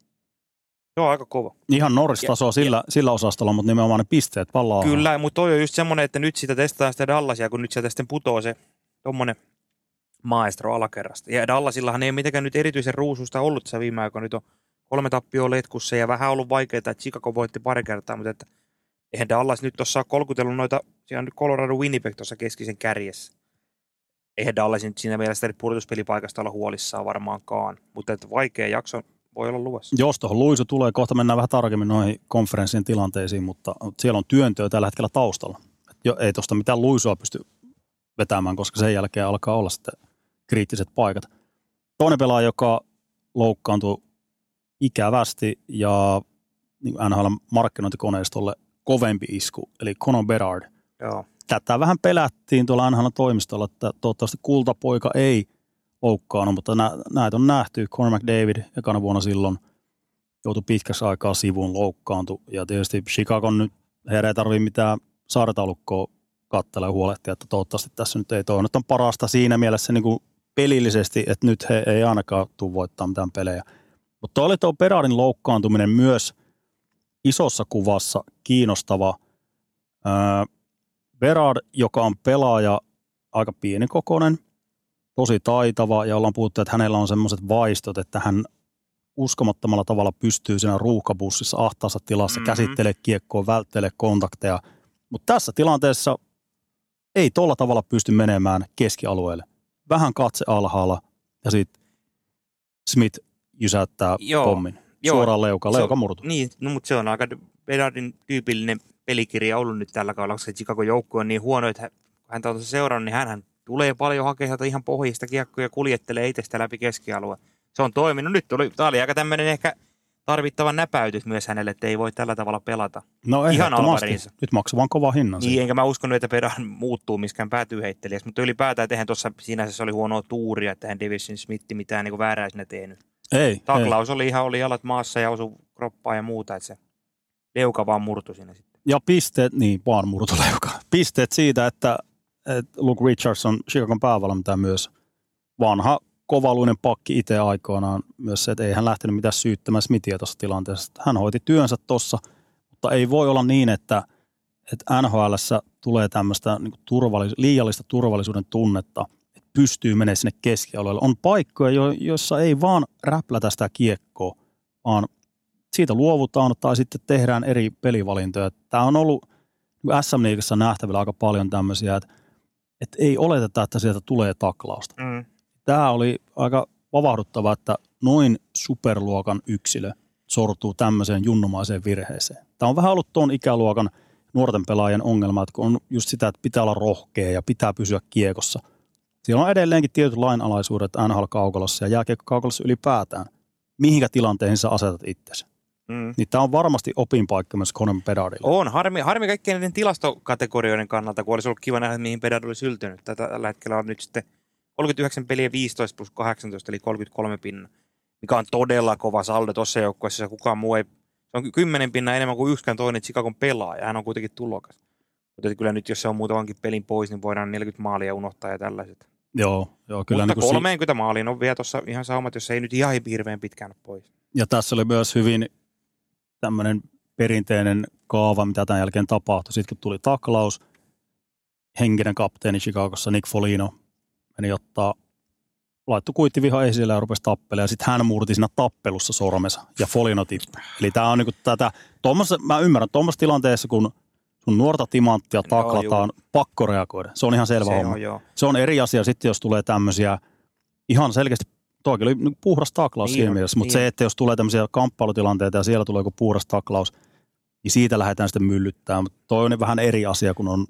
Se on aika kova. Ihan Norris-tasoa Ja- sillä, sillä osastolla, mutta nimenomaan ne pisteet palaa. Kyllä, mutta toi on just semmoinen, että nyt sitä testataan sitä Dallasia, kun nyt sieltä sitten putoo se tommonen maestro alakerrasta. Ja Dallasillahan ei ole mitenkään nyt erityisen ruususta ollut tässä viime aikoina. Nyt on kolme tappioa letkussa ja vähän ollut vaikeaa, että Chicago voitti pari kertaa, mutta että eihän Dallas nyt tuossa kolkutellut noita, siellä on nyt Colorado Winnipeg tuossa keskisen kärjessä. Eihän Dallas nyt siinä mielessä pudotuspelipaikasta olla huolissaan varmaankaan, mutta että vaikea jakso voi olla luvassa. Jos tuohon luisu tulee, kohta mennään vähän tarkemmin noihin konferenssien tilanteisiin, mutta siellä on työntöä tällä hetkellä taustalla. Jo, ei tuosta mitään luisua pysty vetämään, koska sen jälkeen alkaa olla sitten kriittiset paikat. Toinen pelaaja, joka loukkaantui ikävästi ja niin NHL markkinointikoneistolle kovempi isku, eli Conor Bedard. Joo. Tätä vähän pelättiin tuolla NHL toimistolla, että toivottavasti kultapoika ei loukkaanut, mutta nä, näitä on nähty. Conor McDavid ekana vuonna silloin joutui pitkäksi aikaa sivuun loukkaantui. Ja tietysti Chicago nyt, heidän ei tarvitse mitään saartaulukkoa katsella ja huolehtia, että toivottavasti tässä nyt ei toi. Nyt on parasta siinä mielessä niin kuin pelillisesti, että nyt he ei ainakaan tule voittaa mitään pelejä. Mutta oli tuo Beradin loukkaantuminen myös isossa kuvassa kiinnostava. Öö, Berard, joka on pelaaja aika pienikokoinen, tosi taitava ja ollaan puhuttu, että hänellä on semmoiset vaistot, että hän uskomattomalla tavalla pystyy siinä ruuhkabussissa ahtaassa tilassa Mhm. mm-hmm. käsittelee kiekkoa, välttelee kontakteja. Mutta tässä tilanteessa ei tuolla tavalla pysty menemään keskialueelle. Vähän katse alhaalla ja sitten Smith jysäyttää Joo, pommin. joo. Suoraan leuka, leuka murtu. Niin, no, mutta se on aika Bedardin tyypillinen pelikirja ollut nyt tällä kaudella, koska Chicago joukkue on niin huono, että häntä on seurannut, niin hän tulee paljon hakemaan sieltä ihan pohjista kiekkoja ja kuljettelee itsestä läpi keskialue. Se on toiminut. Nyt tuli, tämä oli aika tämmöinen ehkä tarvittava näpäytys myös hänelle, että ei voi tällä tavalla pelata. No Ihan. Alvarinsa. Nyt maksaa vaan kova hinnan. Niin, enkä mä uskonut, että Bedard muuttuu miskään päätyyheittelijäksi, mutta ylipäätään tehän tuossa siinä se oli huonoa tuuria, että hän Division Smith mitään niin väärää sinne tehnyt. Ei, ei. Taklaus oli ihan, oli jalat maassa ja osu kroppaa ja muuta, että se leuka vaan murtui siinä sitten. Ja pisteet, niin vaan murtoleuka. Pisteet siitä, että, että Luke Richardson, Chicagon päävalmentaja myös, vanha kovaluinen pakki itse aikoinaan myös se, että ei hän lähtenyt mitään syyttämään Smithia tuossa tilanteessa. Hän hoiti työnsä tuossa, mutta ei voi olla niin, että, että NHLssä tulee tämmöistä niin turvallis- liiallista turvallisuuden tunnetta, pystyy menemään sinne keskialueelle. On paikkoja, jo, joissa ei vaan räplätä sitä kiekkoa, vaan siitä luovutaan tai sitten tehdään eri pelivalintoja. Tämä on ollut SM Liigassa nähtävillä aika paljon tämmöisiä, että, että ei oleteta, että sieltä tulee taklausta. Mm. Tämä oli aika vavahduttava, että noin superluokan yksilö sortuu tämmöiseen junnumaiseen virheeseen. Tämä on vähän ollut tuon ikäluokan nuorten pelaajien ongelma, että kun on just sitä, että pitää olla rohkea ja pitää pysyä kiekossa. Siellä on edelleenkin tietyt lainalaisuudet NHL-kaukalossa ja jääkiekko-kaukalossa ylipäätään. Mihinkä tilanteihin sä asetat itsesi? Mm. Niin tämä on varmasti opinpaikka myös Conan Bedardille. On, harmi, harmi kaikkien näiden tilastokategorioiden kannalta, kun olisi ollut kiva nähdä, mihin Bedard oli syltynyt. Tätä, tällä hetkellä on nyt sitten 39 peliä 15 plus 18, eli 33 pinna, mikä on todella kova saldo tuossa joukkueessa. Kukaan muu ei, se on 10 pinna enemmän kuin yksikään toinen Chicagon pelaaja. Hän on kuitenkin tulokas. Mutta kyllä nyt, jos se on muutamankin pelin pois, niin voidaan 40 maalia unohtaa ja tällaiset. Joo, joo kyllä. Mutta niin kuin 30 maaliin on vielä tuossa ihan saumat, jos ei nyt ihan hirveän pitkään ole pois. Ja tässä oli myös hyvin tämmöinen perinteinen kaava, mitä tämän jälkeen tapahtui. Sitten kun tuli taklaus, henkinen kapteeni Chicagossa, Nick Folino, meni ottaa, laittoi kuittiviha esille ja rupesi tappelemaan. Sitten hän murti siinä tappelussa sormensa ja Folino tippui. Eli tämä on niinku tätä, tuommoisessa, mä ymmärrän, tuommoisessa tilanteessa, kun sun nuorta timanttia taklataan, pakko reagoida. Se on ihan selvä se homma. on, joo. Se on eri asia sitten, jos tulee tämmöisiä ihan selkeästi, toikin oli puhdas taklaus Niin siinä mielessä, mutta niin se, että jos tulee tämmöisiä kamppailutilanteita ja siellä tulee joku puhdas taklaus, niin siitä lähdetään sitten myllyttää, mutta toi on vähän eri asia, kun on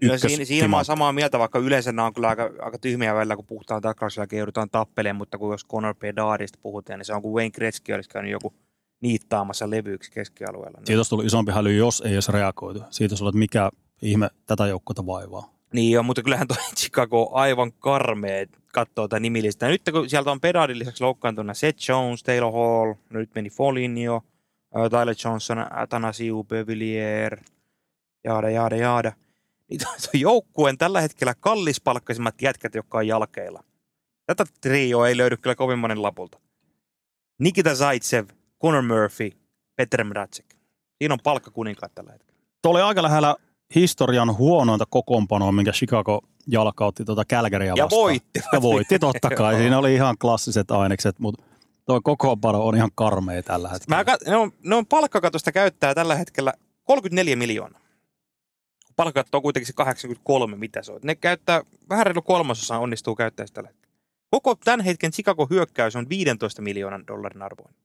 Kyllä siinä, siinä mä oon samaa mieltä, vaikka yleensä nämä on kyllä aika, aika tyhmiä välillä, kun puhutaan taklauksia ja joudutaan tappelemaan, mutta kun jos Conor Bedardista puhutaan, niin se on kuin Wayne Gretzky olisi käynyt joku niittaamassa levyyksi keskialueella. Siitä olisi tullut isompi häly, jos ei edes reagoitu. Siitä olisi ollut, että mikä ihme tätä joukkuetta vaivaa. niin joo, mutta kyllähän toi Chicago on aivan karmea, katsoo tätä nimilistä. Nyt kun sieltä on Bedardin lisäksi loukkaantuna Seth Jones, Taylor Hall, nyt meni Foligno, Tyler Johnson, Athanasiu, Bevillier, jaada, jaada, jaada. Niin toi joukkueen tällä hetkellä kallispalkkaisimmat jätkät, jotka on jalkeilla. Tätä trio ei löydy kyllä kovin monen lapulta. Nikita Zaitsev, Conor Murphy, Petr Mrazek. Siinä on palkkakuninkaat tällä hetkellä. Tuo oli aika lähellä historian huonointa kokoonpanoa, minkä Chicago jalkautti tuota Calgarya Ja vastaan. voitti. Ja voitti totta kai. Siinä oli ihan klassiset ainekset, mutta tuo kokoonpano on ihan karmea tällä hetkellä. Mä kat- ne, on, ne on palkkakatosta käyttää tällä hetkellä 34 miljoonaa. Palkkakatto on kuitenkin se 83, mitä se on. Ne käyttää, vähän reilu kolmasosa onnistuu käyttää sitä tällä hetkellä. Koko tämän hetken Chicago hyökkäys on 15 miljoonan dollarin arvoinen.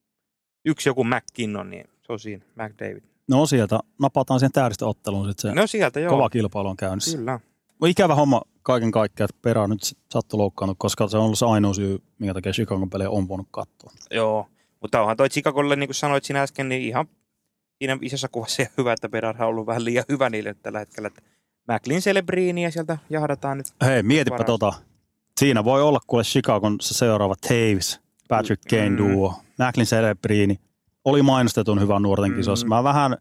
Yksi joku McKinnon, niin se on siinä, McDavid. No sieltä napataan siihen tähdistöotteluun sitten se No sieltä joo. kova kilpailu on käynnissä. Kyllä. Ikävä homma kaiken kaikkiaan, että perä nyt sit sattui loukkaanut, koska se on ollut se ainoa syy, minkä takia Chicagon pelejä on voinut katsoa. Joo. Mutta onhan toi Chicagolle, niin kuin sanoit sinä äsken, niin ihan siinä isossa kuvassa ihan hyvä, että Bedard on ollut vähän liian hyvä niille tällä hetkellä. Että McLean Celebrinia sieltä jahdataan nyt. Hei, mietipä Paras. tota. Siinä voi olla kuule Chicagon se seuraava Taves, Patrick Kane Mm. duo, Macklin Celebrini. Oli mainostetun hyvän nuorten kisossa. Mm. Mä vähän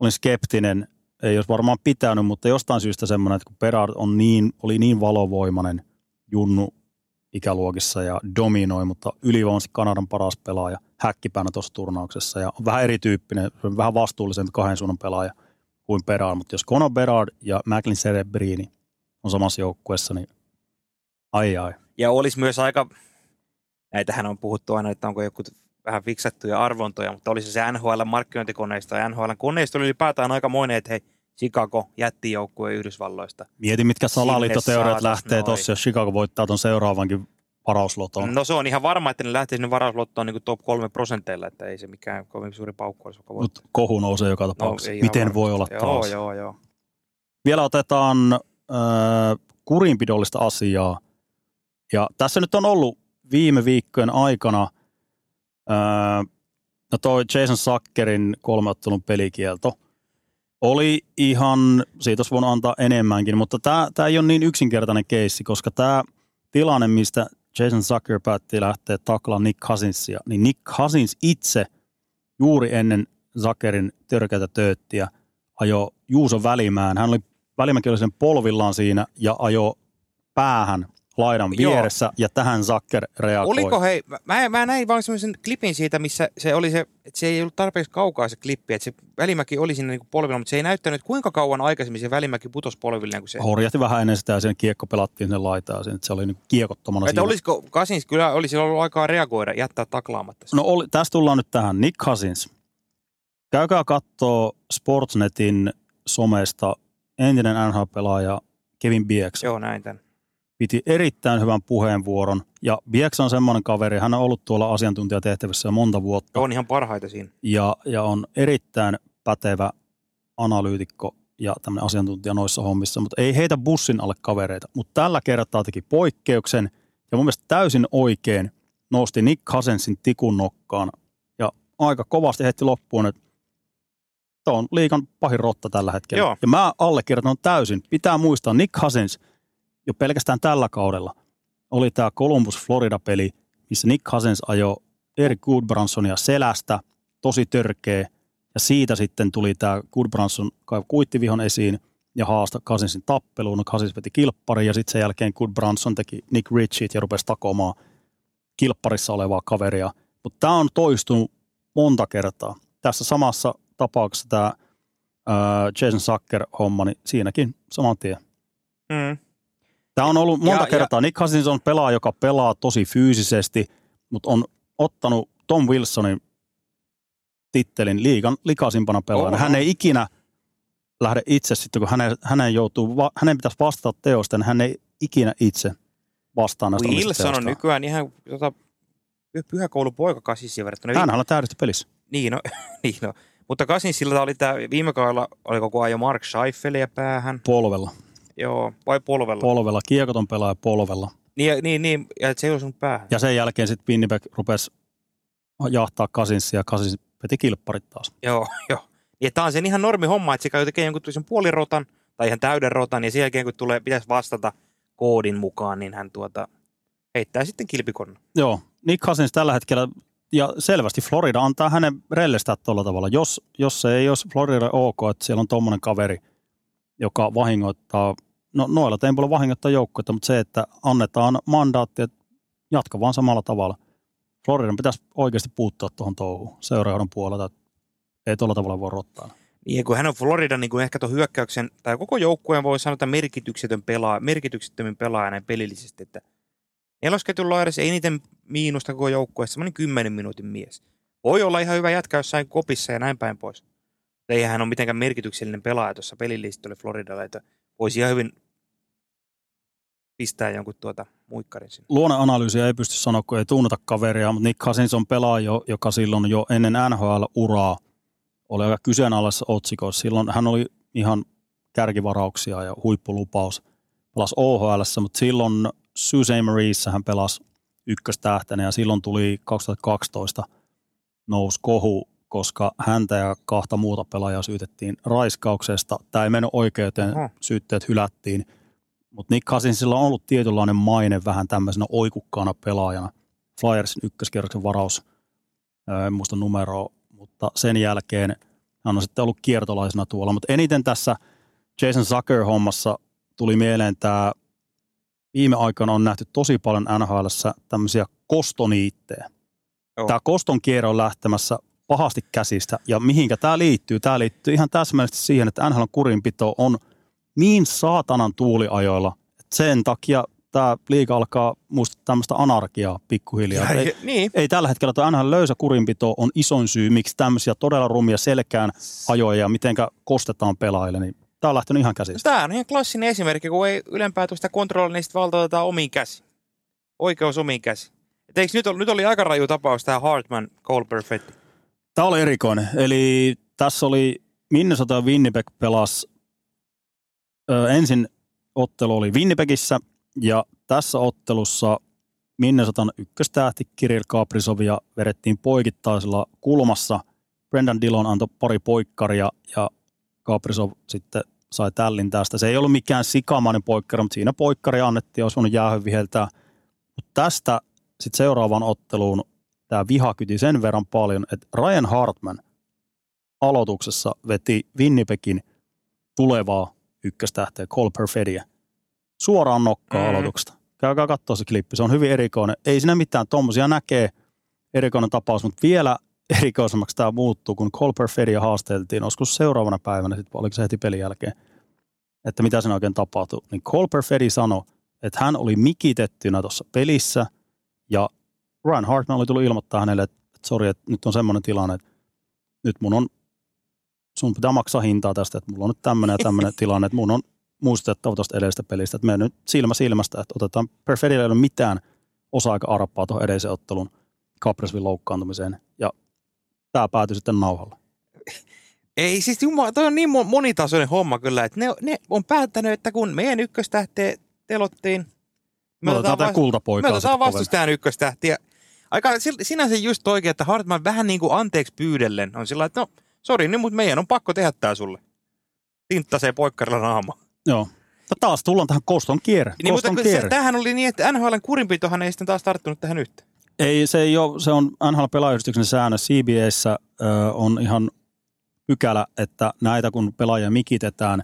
olin skeptinen, ei olisi varmaan pitänyt, mutta jostain syystä semmoinen, että kun Berard on niin, oli niin valovoimainen junnu ikäluokissa ja dominoi, mutta ylivoimaisesti Kanadan paras pelaaja häkkipäänä tuossa turnauksessa ja on vähän erityyppinen, vähän vastuullisempi kahden suunnan pelaaja kuin Berard, mutta jos Conor Berard ja Macklin Celebrini on samassa joukkueessa, niin ai ai. Ja olisi myös aika, näitähän on puhuttu aina, että onko joku vähän fiksattuja arvontoja, mutta olisi se NHL-markkinointikoneisto ja NHL-koneisto oli ylipäätään aikamoinen, että hei, Chicago jätti joukkueen Yhdysvalloista. Mieti, mitkä salaliittoteoriat lähtee tuossa, jos Chicago voittaa ton seuraavankin varausloton. No se on ihan varma, että ne lähtee sinne varauslottoon niin top kolme prosenteilla, että ei se mikään kovin suuri paukku olisi. Mutta kohu nousee joka tapauksessa. No, Miten varmasti. voi olla joo, taas? Joo, joo, Vielä otetaan äh, kurinpidollista asiaa. Ja tässä nyt on ollut viime viikkojen aikana äh, no toi Jason Sackerin kolmeottelun pelikielto. Oli ihan, siitä olisi voinut antaa enemmänkin, mutta tämä ei ole niin yksinkertainen keissi, koska tämä tilanne, mistä Jason Zucker päätti lähteä taklaan Nick Cousinsia, niin Nick Cousins itse juuri ennen Zuckerin törkeätä tööttiä ajo Juuso Välimään. Hän oli, Välimäki oli sen polvillaan siinä ja ajo päähän laidan Joo. vieressä ja tähän Zacker reagoi. Oliko hei, mä, mä näin vaan semmoisen klipin siitä, missä se oli se, että se ei ollut tarpeeksi kaukaa se klippi, että se välimäki oli siinä niin polvilla, mutta se ei näyttänyt kuinka kauan aikaisemmin se välimäki putosi polville, kun se... Horjahti vähän ennen sitä ja sen kiekko pelattiin sen laitaan. Sen, että se oli niin kiekottomana Että siinä. olisiko Kasins kyllä olisi ollut aikaa reagoida, jättää taklaamatta. No oli, tästä tullaan nyt tähän. Nick Cousins. Käykää kattoo Sportsnetin somesta entinen NHL-pelaaja Kevin Bieks. Joo, näin tämän. Piti erittäin hyvän puheenvuoron. Ja Bieks on semmoinen kaveri, hän on ollut tuolla asiantuntijatehtävissä jo monta vuotta. On ihan parhaita siinä. Ja, ja on erittäin pätevä analyytikko ja tämmöinen asiantuntija noissa hommissa, mutta ei heitä bussin alle kavereita. Mutta tällä kertaa teki poikkeuksen ja mun mielestä täysin oikein nosti Nick Cousinsin tikun nokkaan ja aika kovasti heitti loppuun, että on liikan pahin rotta tällä hetkellä. Joo. Ja mä allekirjoitan täysin. Pitää muistaa, Nick Cousins jo pelkästään tällä kaudella oli tämä Columbus-Florida-peli, missä Nick Cousins ajoi Eric Goodbransonia selästä, tosi törkeä, ja siitä sitten tuli tämä Goodbranson kuittivihon esiin ja haasta Cousinsin tappeluun. No Cousins veti kilppari ja sitten sen jälkeen Goodbranson teki Nick Ritchie ja rupesi takomaan kilpparissa olevaa kaveria. Mutta tämä on toistunut monta kertaa. Tässä samassa tapauksessa tämä Jason Sacker-homma, niin siinäkin saman tien. Mm. Tämä on ollut monta Ja- ja, kertaa. Nick Cousins on pelaaja, joka pelaa tosi fyysisesti, mutta on ottanut Tom Wilsonin tittelin liigan likaisimpana pelaajana. Oho. Hän ei ikinä lähde itse sitten, kun hänen, hänen, joutuu, hänen pitäisi vastata teosta, niin hän ei ikinä itse vastaa näistä Wilson on nykyään ihan tota, py- pyhäkoulupoika Kasinsiin verrattuna. Hänhän on täydellistä pelissä. Niin, no, niin no. Mutta Kasinsilla oli tämä viime kaudella, oli koko ajan Mark Scheifelia päähän. Polvella. Joo, vai polvella. Polvella. Kiekoton pelaaja polvella. niin, niin, niin, ja se ei osunut päähän. Ja sen jälkeen sitten Winnipeg rupesi jahtaa Kasinsia ja Kasins veti kilpparit taas. Joo, joo. Ja tämä on sen ihan normi homma, että se käy tekemään jonkun sen puolirotan tai ihan täyden rotan, ja sen jälkeen kun tulee, pitäisi vastata koodin mukaan, niin hän tuota, heittää sitten kilpikonnan. Joo, Nick Cousins tällä hetkellä, ja selvästi Florida antaa hänen rellestää tuolla tavalla. Jos, jos se ei olisi Florida ok, että siellä on tuommoinen kaveri, joka vahingoittaa, no noilla tempoilla vahingoittaa joukkuetta, mutta se, että annetaan mandaatti, että jatka vaan samalla tavalla. Floridan pitäisi oikeasti puuttua tuohon touhuun seuraajan puolelta, että ei tuolla tavalla voi rottaa. Niin, kun hän on Floridan niin kuin ehkä tuon hyökkäyksen, tai koko joukkueen voi sanoa, että merkityksetön pelaaja, merkityksettömin pelaaja näin pelillisesti, että nelosketjun laidassa ei eniten miinusta koko joukkueessa, semmoinen 10 minuutin mies. Voi olla ihan hyvä jätkä jossain kopissa ja näin päin pois. Eihän hän ole mitenkään merkityksellinen pelaaja tuossa pelillisesti oli Floridalle, että voisi ihan hyvin pistää jonkun tuota muikkarin sinne. Luonneanalyysiä ei pysty sanoa, kun ei tunneta kaveria, mutta Nick Cousins on pelaaja, joka silloin jo ennen NHL-uraa oli aika kyseenalaisessa otsikoissa. Silloin hän oli ihan kärkivarauksia ja huippulupaus. Pelasi OHL, mutta silloin Sault Ste. Marieissa hän pelasi ykköstähtenä ja silloin tuli 2012 nousi kohu, koska häntä ja kahta muuta pelaajaa syytettiin raiskauksesta. Tämä ei mennyt oikeuteen, Oho. syytteet hylättiin. Mutta Nick Cousinsilla on ollut tietynlainen maine vähän tämmöisenä oikukkaana pelaajana. Flyersin ykköskierroksen varaus, en muista numeroa, mutta sen jälkeen hän on sitten ollut kiertolaisena tuolla. Mutta eniten tässä Jason Zucker-hommassa tuli mieleen tämä, viime aikoina on nähty tosi paljon NHLssä tämmöisiä kostoniittejä. Joo. Tämä koston kierre on lähtemässä pahasti käsistä. Ja mihinkä tämä liittyy? Tämä liittyy ihan täsmällisesti siihen, että NHL kurinpito on niin saatanan tuuliajoilla, että sen takia tämä liiga alkaa muistuttaa tämmöistä anarkiaa pikkuhiljaa. Ja, Ei, niin, ei tällä hetkellä tuo NHL löysä kurinpito on ison syy, miksi tämmöisiä todella rumia selkään ajoja ja mitenkä kostetaan pelaajille, niin tämä on lähtenyt ihan käsistä. Tämä on ihan klassinen esimerkki, kun ei ylempää tuosta kontrollia, niin sitten valtautetaan omiin käsi. Oikeus omiin käsi. Et eikö nyt, oli, nyt oli aika raju tapaus tämä Hartman Cole Perfetti. Tämä oli erikoinen. Eli tässä oli Minnesota ja Winnipeg pelas. Ö, ensin ottelu oli Winnipegissä ja tässä ottelussa Minnesotan ykköstähti Kirill Kaprizovia vedettiin poikittaisella kulmassa. Brendan Dillon antoi pari poikkaria ja Kaprizov sitten sai tällin tästä. Se ei ollut mikään sikamainen poikkari, mutta siinä poikkari annettiin, olisi voinut jäähy viheltää. Mutta tästä sitten seuraavaan otteluun tämä viha kyti sen verran paljon, että Ryan Hartman aloituksessa veti Winnipegin tulevaa ykköstähteä Cole Perfettiä suoraan nokkaa Mm. aloituksesta. Käykää katsoa se klippi, se on hyvin erikoinen. Ei siinä mitään, tuommoisia näkee erikoinen tapaus, mutta vielä erikoisemmaksi tämä muuttuu, kun Cole Perfettia haasteltiin, olisiko seuraavana päivänä, sit, oliko se heti pelin jälkeen, että mitä siinä oikein tapahtui. Niin Cole Perfetti sanoi, että hän oli mikitettynä tuossa pelissä ja Ryan Hartman oli tullut ilmoittaa hänelle, että, että sori, että nyt on semmoinen tilanne, että nyt mun on, sun pitää maksaa hintaa tästä, että mulla on nyt tämmöinen ja tämmöinen tilanne, että mun on muistettava tuosta edellisestä pelistä, että me nyt silmä silmästä, että otetaan, Perfettillä ei ole mitään osa-aika-arappaa tuohon edellisen ottelun Capresville loukkaantumiseen ja tämä päätyi sitten nauhalle. Ei siis jumala, toi on niin mo- monitasoinen homma kyllä, että ne, ne on päättänyt, että kun meidän ykköstähteä telottiin, Me otetaan tämä vast- kultapoika. me otetaan vastustajan ykköstähtiä. Aika sinänsä just oikein, että Hartman vähän niin kuin anteeksi pyydellen on sillä että no, sori nyt, mutta meidän on pakko tehdä tää sulle. Tinttasee poikkarilla naama. Joo. Ja taas tullaan tähän koston kierre. Niin, mutta koston kun kierre. se, tämähän oli niin, että NHLn kurinpitohan ei sitten taas tarttunut tähän yhteen. Ei, se ei ole, se on NHL pelaajayhdistyksen säännös. CBAssä ö, on ihan pykälä, että näitä kun pelaajia mikitetään,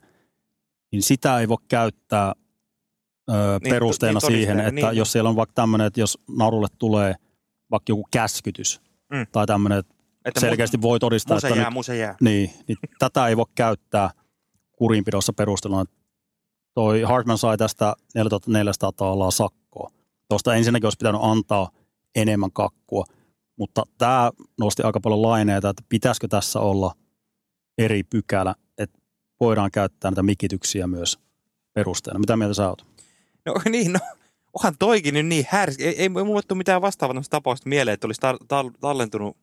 niin sitä ei voi käyttää ö, Niin, perusteena niin siihen, todisteena, että niin. jos siellä on vaikka tämmöinen, että jos narulle tulee vaikka joku käskytys Mm. tai tämmöinen, että Että selkeästi voi todistaa, muse että jää, nyt, muse jää. niin, niin tätä ei voi käyttää kurinpidossa perusteluna. Toi Hartman sai tästä 4400 taalaa sakkoa. Tuosta ensinnäkin olisi pitänyt antaa enemmän kakkua, mutta tämä nosti aika paljon laineita, että pitäisikö tässä olla eri pykälä, että voidaan käyttää näitä mikityksiä myös perusteena. Mitä mieltä sä oot? No niin, no onhan toikin nyt niin härs. Ei, ei mulle tule mitään vastaavaa tapausta mieleen, että olisi tar- tar- tallentunut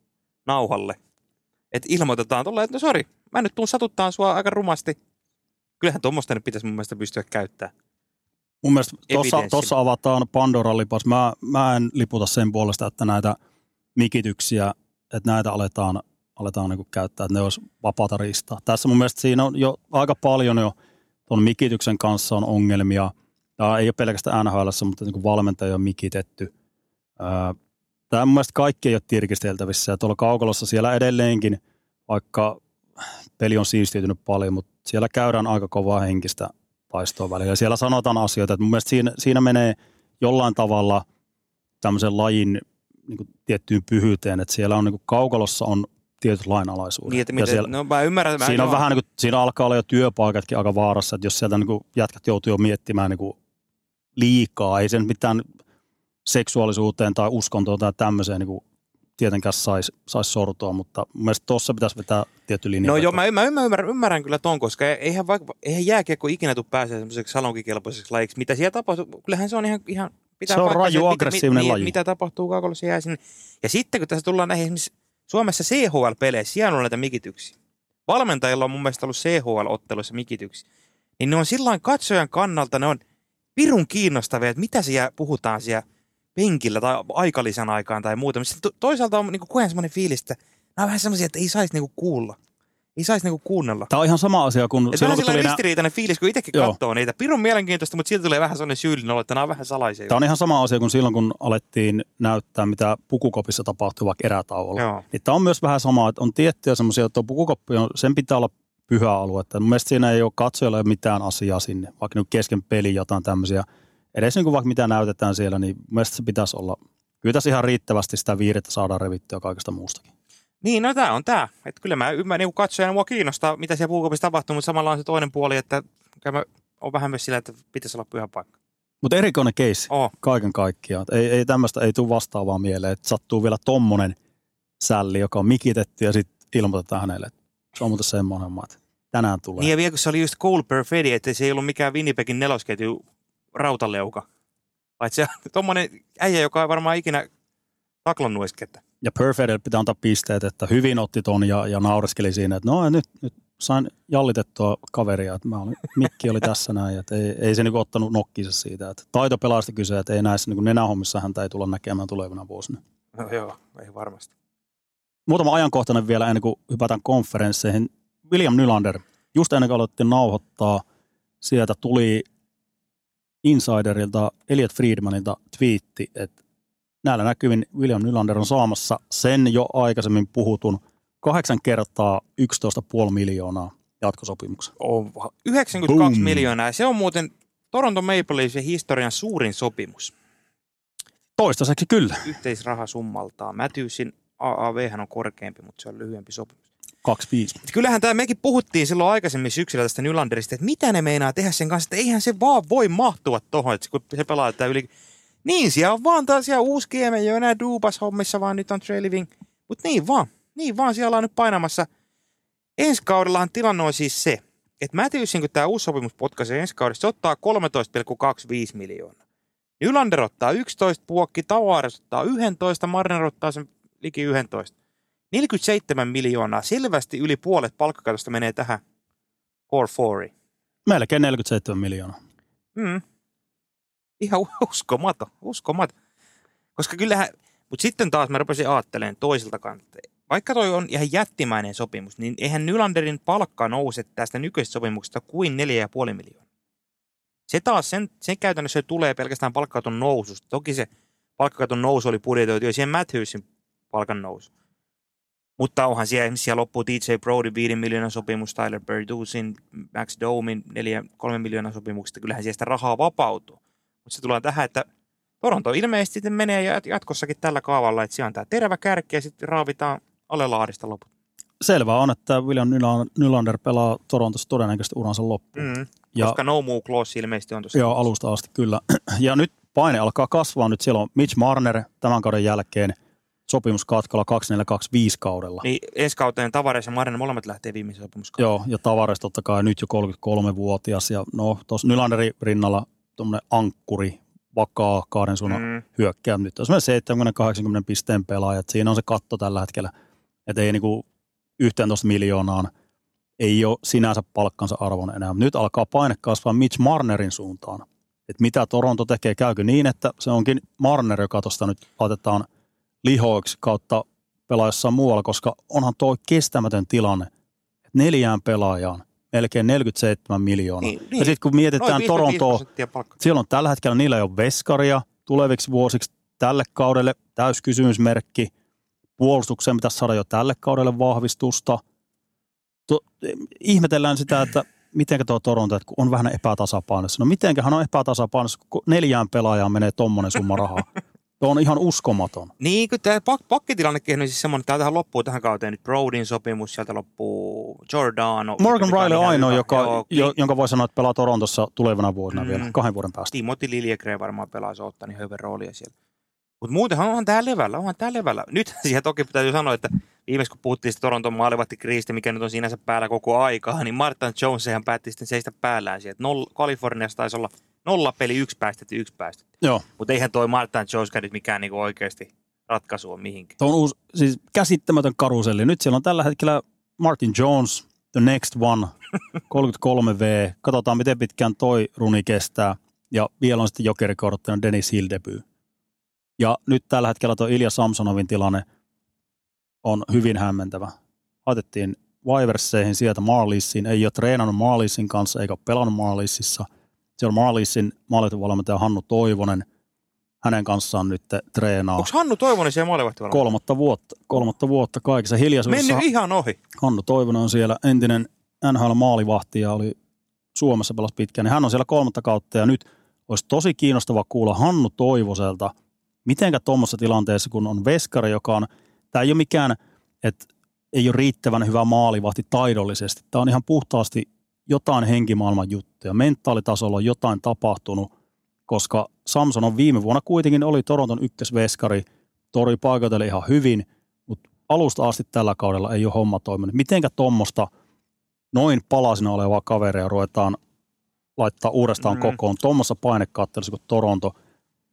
nauhalle. Että ilmoitetaan tuolla, että no sori, mä nyt tuun satuttaa sua aika rumasti. Kyllähän tuommoista nyt pitäisi mun mielestä pystyä käyttämään. Mun mielestä tuossa, tuossa avataan Pandoran lipas. Mä, mä en liputa sen puolesta, että näitä mikityksiä, että näitä aletaan, aletaan niin käyttää, että ne olisi vapaata ristaa. Tässä mun mielestä siinä on jo aika paljon jo tuon mikityksen kanssa on ongelmia. Tämä ei ole pelkästään NHL, mutta niin valmentaja on mikitetty. Tämä mun mielestä kaikki ei ole tirkisteltävissä ja tuolla kaukolossa siellä edelleenkin, vaikka peli on siistiytynyt paljon, mutta siellä käydään aika kovaa henkistä taistoa välillä. Ja siellä sanotaan asioita, että mun mielestä siinä, siinä menee jollain tavalla tämmöisen lajin niin kuin tiettyyn pyhyyteen, että siellä on niin kuin kaukalossa on tietyt lainalaisuudet. Niin, että ja miten, siellä, no mä ymmärrän. Mä siinä on joo. vähän niin kuin, siinä alkaa olla jo työpaikatkin aika vaarassa, että jos sieltä niin kuin jätkät joutuu jo miettimään niin kuin liikaa, ei sen mitään seksuaalisuuteen tai uskontoon tai tämmöiseen niin kuin tietenkään saisi sais sortua, mutta mun mielestä tuossa pitäisi vetää tietty linja. No joo, mä, mä ymmärrän, ymmärrän kyllä ton, koska eihän, vaikka, eihän jääkiekko ikinä tule pääsee semmoiseksi salonkikelpoiseksi lajiksi. Mitä siellä tapahtuu, kyllähän se on ihan, ihan pitää Se on raju, että aggressiivinen mitä, laji. Mitä tapahtuu kaukolossa jää sinne. Ja sitten kun tässä tullaan näihin esimerkiksi Suomessa CHL-peleissä, siellä on näitä mikityksiä. Valmentajilla on mun mielestä ollut CHL-otteluissa mikityksiä. Niin ne on silloin katsojan kannalta, ne on pirun kiinnostavia, että mitä siellä puhutaan siellä penkillä tai aikalisän aikaan tai muuta. Sitten to- toisaalta on niinku koen semmoinen fiilis, että nämä on vähän semmoisia, että ei saisi niinku kuulla. Ei saisi niinku kuunnella. Tämä on ihan sama asia kuin Et silloin, vähän kun tuli sellainen nää, ristiriitainen fiilis, kun itsekin Joo. katsoo niitä. Pirun mielenkiintoista, mutta silti tulee vähän sellainen syyllinen olo, että nämä on vähän salaisia. Tämä on ihan sama asia kuin silloin, kun alettiin näyttää, mitä pukukopissa tapahtuu vaikka erätauolla. Joo. Niin tämä on myös vähän sama, että on tiettyjä semmoisia, että tuo pukukoppi on, sen pitää olla pyhä alue. Että mun mielestä siinä ei ole katsojalla mitään asiaa sinne, vaikka nyt kesken peli jotain tämmöisiä. Edes niin kuin vaikka mitä näytetään siellä, niin mun mielestä se pitäisi olla. Kyllä tässä ihan riittävästi sitä viirettä saadaan revittyä kaikesta muustakin. Niin, no tämä on tämä. Että kyllä mä ymmärrän, niin katsojana mua kiinnostaa, mitä siellä puukopissa tapahtuu, mutta samalla on se toinen puoli, että mä on vähän myös sillä, että pitäisi olla pyhä paikka. Mutta erikoinen keissi Oh. kaiken kaikkiaan. Ei, ei tämmöistä ei tule vastaavaa mieleen, että sattuu vielä tommonen sälli, joka on mikitetty ja sitten ilmoitetaan hänelle, se on muuten semmoinen, että tänään tulee. Niin ja vielä kun se oli just Cole Perfetti, että se ei ollut mikään Winnipegin nelosketju rautaleuka. Vai se on tommonen äijä, joka ei varmaan ikinä taklannut edes ketään. Ja Perfeidelle pitää antaa pisteet, että hyvin otti ton ja, ja naureskeli siinä, että no nyt, nyt sain jallitettua kaveria, että mä olin, Mikki oli tässä näin, että ei, ei se niinku ottanut nokkinsa siitä. Että taitopelaajasta kyse, että ei näissä niinku nenähommissa häntä ei tulla näkemään tulevina vuosina. No joo, ei varmasti. Muutama ajankohtainen vielä ennen kuin hypätään konferensseihin. William Nylander, just ennen kuin aloitettiin nauhoittaa, sieltä tuli Insiderilta, Elliot Friedmanilta twiitti, että näillä näkyvin William Nylander on saamassa sen jo aikaisemmin puhutun kahdeksan kertaa 11,5 miljoonaa jatkosopimuksen. On 92 Boom. miljoonaa. Ja se on muuten Toronto Maple Leafsin historian suurin sopimus Toistaiseksi kyllä. yhteisrahasummaltaan. Matthewsin AAV on korkeampi, mutta se on lyhyempi sopimus. 25. Et Kyllähän tämä mekin puhuttiin silloin aikaisemmin syksyllä tästä Nylanderista, että mitä ne meinaa tehdä sen kanssa, että eihän se vaan voi mahtua tuohon, että kun se pelaa tätä yli. Niin, siellä on vaan taas siellä uusi GM, ei ole enää Dubas hommissa, vaan nyt on Trey Living. Mutta niin vaan, niin vaan siellä on nyt painamassa. Ensi kaudellahan tilanne on siis se, että Matthewsin, kun tämä uusi sopimus potkaisee ensi kaudessa, se ottaa 13,25 miljoonaa. Nylander ottaa 11 puokki, Tavares ottaa 11, Marner ottaa sen liki 11. 47 miljoonaa, selvästi yli puolet palkkakatosta menee tähän core fouriin. Melkein 47 miljoonaa. Mm. Ihan uskomaton, uskomaton. Koska kyllähän, mutta sitten taas mä rupesin ajattelemaan toiselta kannalta. Vaikka toi on ihan jättimäinen sopimus, niin eihän Nylanderin palkka nouse tästä nykyisestä sopimuksesta kuin 4,5 miljoonaa. Se taas, sen, sen käytännössä tulee pelkästään palkkakaton noususta. Toki se palkkakaton nousu oli budjetoitu jo siihen Matthewsin palkan nousu. Mutta onhan siellä, esimerkiksi siellä loppuu DJ Brody 5 miljoonan sopimus, Tyler Berdusin, Max Domin 4, 3 miljoonan sopimuksesta. Kyllähän siellä sitä rahaa vapautuu. Mutta se tulee tähän, että Toronto ilmeisesti sitten menee jat- jatkossakin tällä kaavalla, että siellä on tämä terävä kärki ja sitten raavitaan alelaarista loput. Selvää on, että William Nyla- Nylander pelaa Torontossa todennäköisesti uransa loppuun. Mm. Ja Koska no move clause ilmeisesti on tuossa. Joo, alusta asti kyllä. Ja nyt paine alkaa kasvaa. Nyt siellä on Mitch Marner tämän kauden jälkeen sopimuskatkalla 2425 kaudella. Niin ensi kauteen Tavares ja Marinen molemmat lähtee viimeisen sopimuskauden. Joo, ja Tavares totta kai nyt jo 33-vuotias. Ja no, tuossa Nylanderin rinnalla tuommoinen ankkuri, vakaa kahden suunnan Mm. hyökkää. Nyt on semmoinen 70-80 pisteen pelaaja. Siinä on se katto tällä hetkellä. Että ei niinku 11 miljoonaan ei ole sinänsä palkkansa arvon enää. Nyt alkaa paine kasvaa Mitch Marnerin suuntaan. Että mitä Toronto tekee, käykö niin, että se onkin Marner, joka tuosta nyt laitetaan lihoiksi kautta pelaajassa muualla, koska onhan tuo kestämätön tilanne. että Neljään pelaajaan melkein 47 miljoonaa. Niin, Niin. Ja sitten kun mietitään Noin 55 Torontoa, on tällä hetkellä, niillä ei ole veskaria tuleviksi vuosiksi tälle kaudelle, täyskysymysmerkki. Puolustukseen pitäisi saada jo tälle kaudelle vahvistusta. To, ihmetellään sitä, että miten tuo Toronto, että kun on vähän epätasapainossa. No mitenköhän on epätasapainossa, kun neljään pelaajaan menee tommonen summa rahaa. Tuo on ihan uskomaton. Niin, kun tämä pak- pakkitilannekin on siis semmoinen, että täältähän loppuu tähän kauteen nyt Brodin sopimus, sieltä loppuu Giordano. Morgan Riley on ainoa, joka, Joo, jo, jonka voi sanoa, että pelaa Torontossa tulevana vuosina Mm. vielä, kahden vuoden päästä. Timothy Liljegren varmaan pelaa, se ottaa niin hyvän roolia siellä. Mutta muutenhan onhan tää levällä, onhan tää levällä. Nyt siihen toki täytyy sanoa, että viimeis kun puhuttiin sitä Toronton maalivahti kriisistä, mikä nyt on sinänsä päällä koko aikaa, niin Martin Jones ihan päätti sitten seistä päällään sieltä. Noll, Kaliforniassa taisi olla nolla peli, yksi päästetty, yksi päästetty. Joo, Mutta eihän toi Martin Jones nyt mikään niinku oikeasti ratkaisu on mihinkään. tuo on uusi, siis käsittämätön karuselli. Nyt siellä on tällä hetkellä Martin Jones, the next one, 33V. Katsotaan, miten pitkään toi runi kestää. Ja vielä on sitten jokerikorttina Dennis Hill debut. Ja nyt tällä hetkellä tuo Ilja Samsonovin tilanne on hyvin hämmentävä. Laitettiin Wiverseihin sieltä Marlissiin. Ei ole treenannut Marlissin kanssa eikä ole pelannut Marlississa. Siellä on Marlissin maalivahtivalmentaja Hannu Toivonen. Hänen kanssaan nyt treenaa Onko Hannu Toivonen siellä maalivahti kolmatta vuotta, kolmatta vuotta kaikessa hiljaisuudessa. Mennyt ihan ohi. Hannu Toivonen on siellä entinen NHL-maalivahti ja oli Suomessa pelas pitkään. Niin hän on siellä kolmatta kautta ja nyt olisi tosi kiinnostava kuulla Hannu Toivoselta, mitenkä tuommoisessa tilanteessa, kun on veskari, joka on, tämä ei ole mikään, että ei ole riittävän hyvä maalivahti taidollisesti. Tämä on ihan puhtaasti jotain henkimaailman juttuja. Mentaalitasolla on jotain tapahtunut, koska Samson on viime vuonna kuitenkin oli Toronton ykkösveskari, tori paikoiteli ihan hyvin, mutta alusta asti tällä kaudella ei ole homma toiminut. Mitenkä tuommoista noin palasina olevaa kaveria ruvetaan laittaa uudestaan Mm. kokoon tuommoissa painekattelussa kuin Toronto.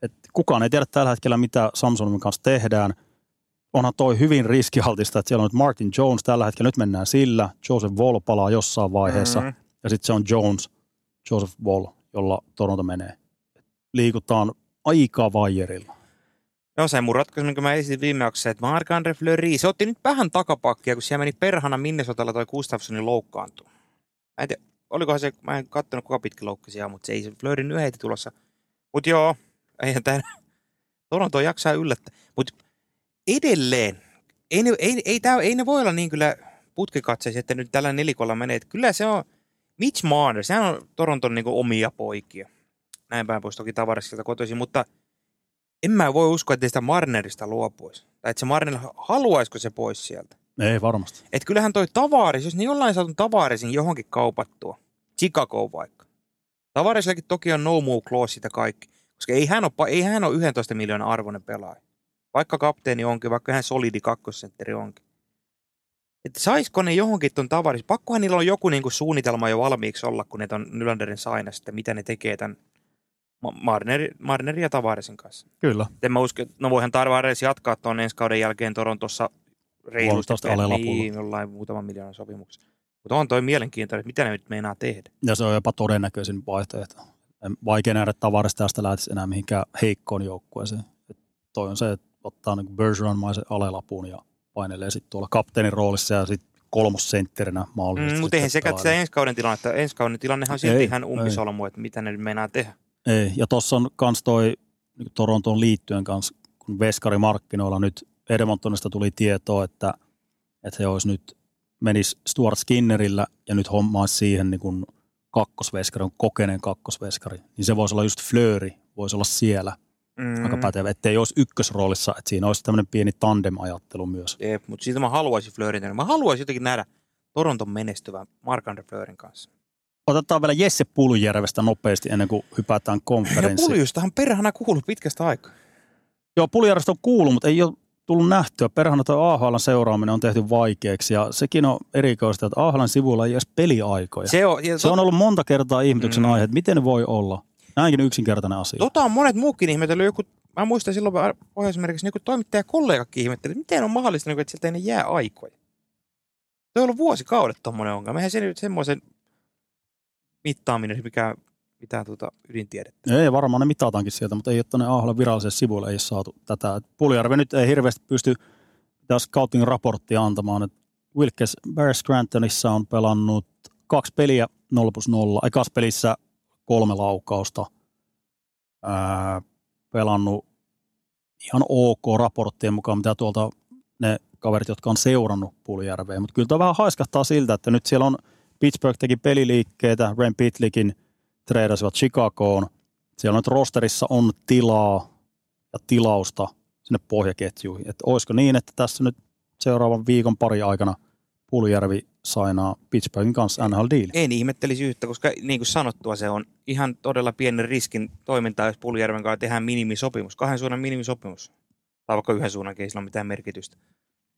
Et kukaan ei tiedä tällä hetkellä, mitä Samsonin kanssa tehdään. Onhan toi hyvin riskialtista, että siellä on nyt Martin Jones tällä hetkellä, nyt mennään sillä. Joseph Wall palaa jossain vaiheessa. Mm. Ja sitten se on Jones, Joseph Wall, jolla Toronto menee. Liikutaan aika vaijerilla. Joo, se mun ratkaisu, minkä mä esitin viime jaksossa, että Marc-André Fleury, se otti nyt vähän takapakkia, kun siellä meni perhana Minnesotalla toi Gustafssonin loukkaantu. Mä en tiedä, olikohan se, mä en kattonut kuka pitkä loukki siellä, mutta se ei se Fleurin heti tulossa. Mut joo, eihän tää, Toronto jaksaa yllättää. Mut edelleen, ei ne, ei, ei, tää, ei ne voi olla niin kyllä putkikatseisia, että nyt tällä nelikolla menee. Että kyllä se on, Mitch Marner, sehän on Toronton niin omia poikia. näin päin pois, toki tavarisilta kotoisin, mutta en mä voi uskoa, että sitä Marnerista luopuisi. Tai että se Marner, haluaisiko se pois sieltä. Ei varmasti. Et kyllähän toi tavaris, jos ne jollain saatu tavarisin johonkin kaupattua, Chicago vaikka. Tavarisillakin toki on no move clause sitä kaikki, koska ei hän ole, ei hän ole 11 miljoonan arvoinen pelaaja. Vaikka kapteeni onkin, vaikka hän solidi kakkosentteri onkin. Että saisiko ne johonkin ton tavaris? Pakkohan niillä on joku niinku suunnitelma jo valmiiksi olla, kun ne on Nylanderin saina sitten, mitä ne tekee tämän Marneri, Marneri ja Tavarisin kanssa. Kyllä. En mä usko, no voihan Tavares jatkaa tuon ensi kauden jälkeen Torontossa reilusti niin, jollain muutaman miljoonan sopimuksen. Mutta on toi mielenkiintoinen, että mitä ne nyt meinaa tehdä. Ja se on jopa todennäköisin vaihtoehto. En- Vaikea nähdä, että tavarista tästä lähtisi enää mihinkään heikkoon joukkueeseen. Et toi on se, että ottaa niin Bergeron-maisen alelapun ja painelee sitten tuolla kapteenin roolissa ja sitten kolmossentterinä mahdollisesti. Mm, mutta eihän sekä sitä pelaa. ensi kauden tilannetta. Ensi kauden tilannehan on silti ihan umpisolmu, että mitä ne nyt meinaa tehdä. Ei, ja tuossa on kans toi niin Torontoon liittyen kanssa, kun veskarimarkkinoilla nyt Edmontonista tuli tietoa, että, että he olisi nyt menis Stuart Skinnerillä ja nyt hommaisi siihen niin kuin kakkosveskari, on kokeneen kakkosveskari, niin se voisi olla just Flööri, voisi olla siellä Mm. aika pätevä, ettei olisi ykkösroolissa, että siinä olisi tämmöinen pieni tandem-ajattelu myös. Jep, mutta siitä mä haluaisin Fleurin. Mä haluaisin jotenkin nähdä Toronton menestyvän Mark-Andre Fleurin kanssa. Otetaan vielä Jesse Puljärvestä nopeasti ennen kuin hypätään konferenssiin. Puljustahan perhana kuuluu pitkästä aikaa. Joo, Puljärvestä on kuullut, mutta ei ole tullut nähtyä. Perhana tuo AHL seuraaminen on tehty vaikeaksi ja sekin on erikoista, että AHL sivulla ei edes peliaikoja. Se, Se on, ja se on ollut monta kertaa ihmetyksen Mm. aihe, että miten voi olla. Näinkin yksinkertainen asia. Tota on monet muukin ihmetellyt. Joku, mä muistan silloin Pohjois-Amerikassa, niin toimittajakollegakin ihmetteli, että miten on mahdollista, että sieltä ei ne jää aikoja. Se on ollut vuosikaudet tuommoinen ongelma. Eihän se nyt semmoisen mittaaminen, mikä mitään tuota ydintiedettä. Ei, varmaan ne mitataankin sieltä, mutta ei ole tuonne AHL viralliselle sivuille ei ole saatu tätä. Puljärvi nyt ei hirveästi pysty tässä scouting raporttia antamaan. Wilkes Bear Scrantonissa on pelannut kaksi peliä 0 plus 0. Ekas pelissä kolme laukausta. Ää, pelannut ihan ok raporttien mukaan, mitä tuolta ne kaverit, jotka on seurannut Puljärveä. Mutta kyllä tämä vähän haiskahtaa siltä, että nyt siellä on Pittsburgh teki peliliikkeitä, Ren Pitlickin treidasivat Chicagoon. Siellä on nyt rosterissa on tilaa ja tilausta sinne pohjaketjuihin. Että olisiko niin, että tässä nyt seuraavan viikon pari aikana Puljärvi sainaa Pittsburghin kanssa NHL-diili. En ihmettelisi yhtä, koska niin kuin sanottua se on ihan todella pienen riskin toimintaa, jos Puljärven kanssa tehdään minimisopimus, kahden suunnan minimisopimus. Tai vaikka yhden suunnan, ei sillä ole mitään merkitystä.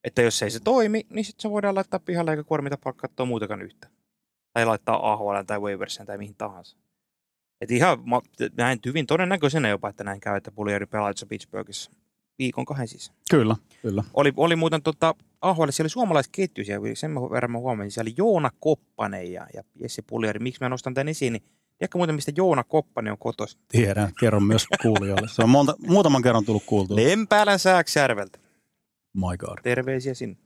Että jos ei se toimi, niin sitten se voidaan laittaa pihalle eikä kuormita palkkaa katsoa muutakaan yhtä. Tai laittaa AHL tai Waversiin tai mihin tahansa. Et ihan, mä näin hyvin todennäköisenä jopa, että näin käy, että Puljärvi pelaa Pittsburghissa viikon kahden siis. Kyllä, kyllä. Oli, oli muuten tota, AHL, siellä oli suomalaisketju, siellä, sen mä verran mä huomasin, siellä oli Joona Koppanen ja, ja Jesse Puljari. Miksi mä nostan tämän esiin, niin tiedätkö muuten, mistä Joona Koppanen on kotoisin? Tiedän, kerron myös kuulijoille. Se on monta, muutaman kerran tullut kuultua. Lempäälän Sääksjärveltä. My God. Terveisiä sinne.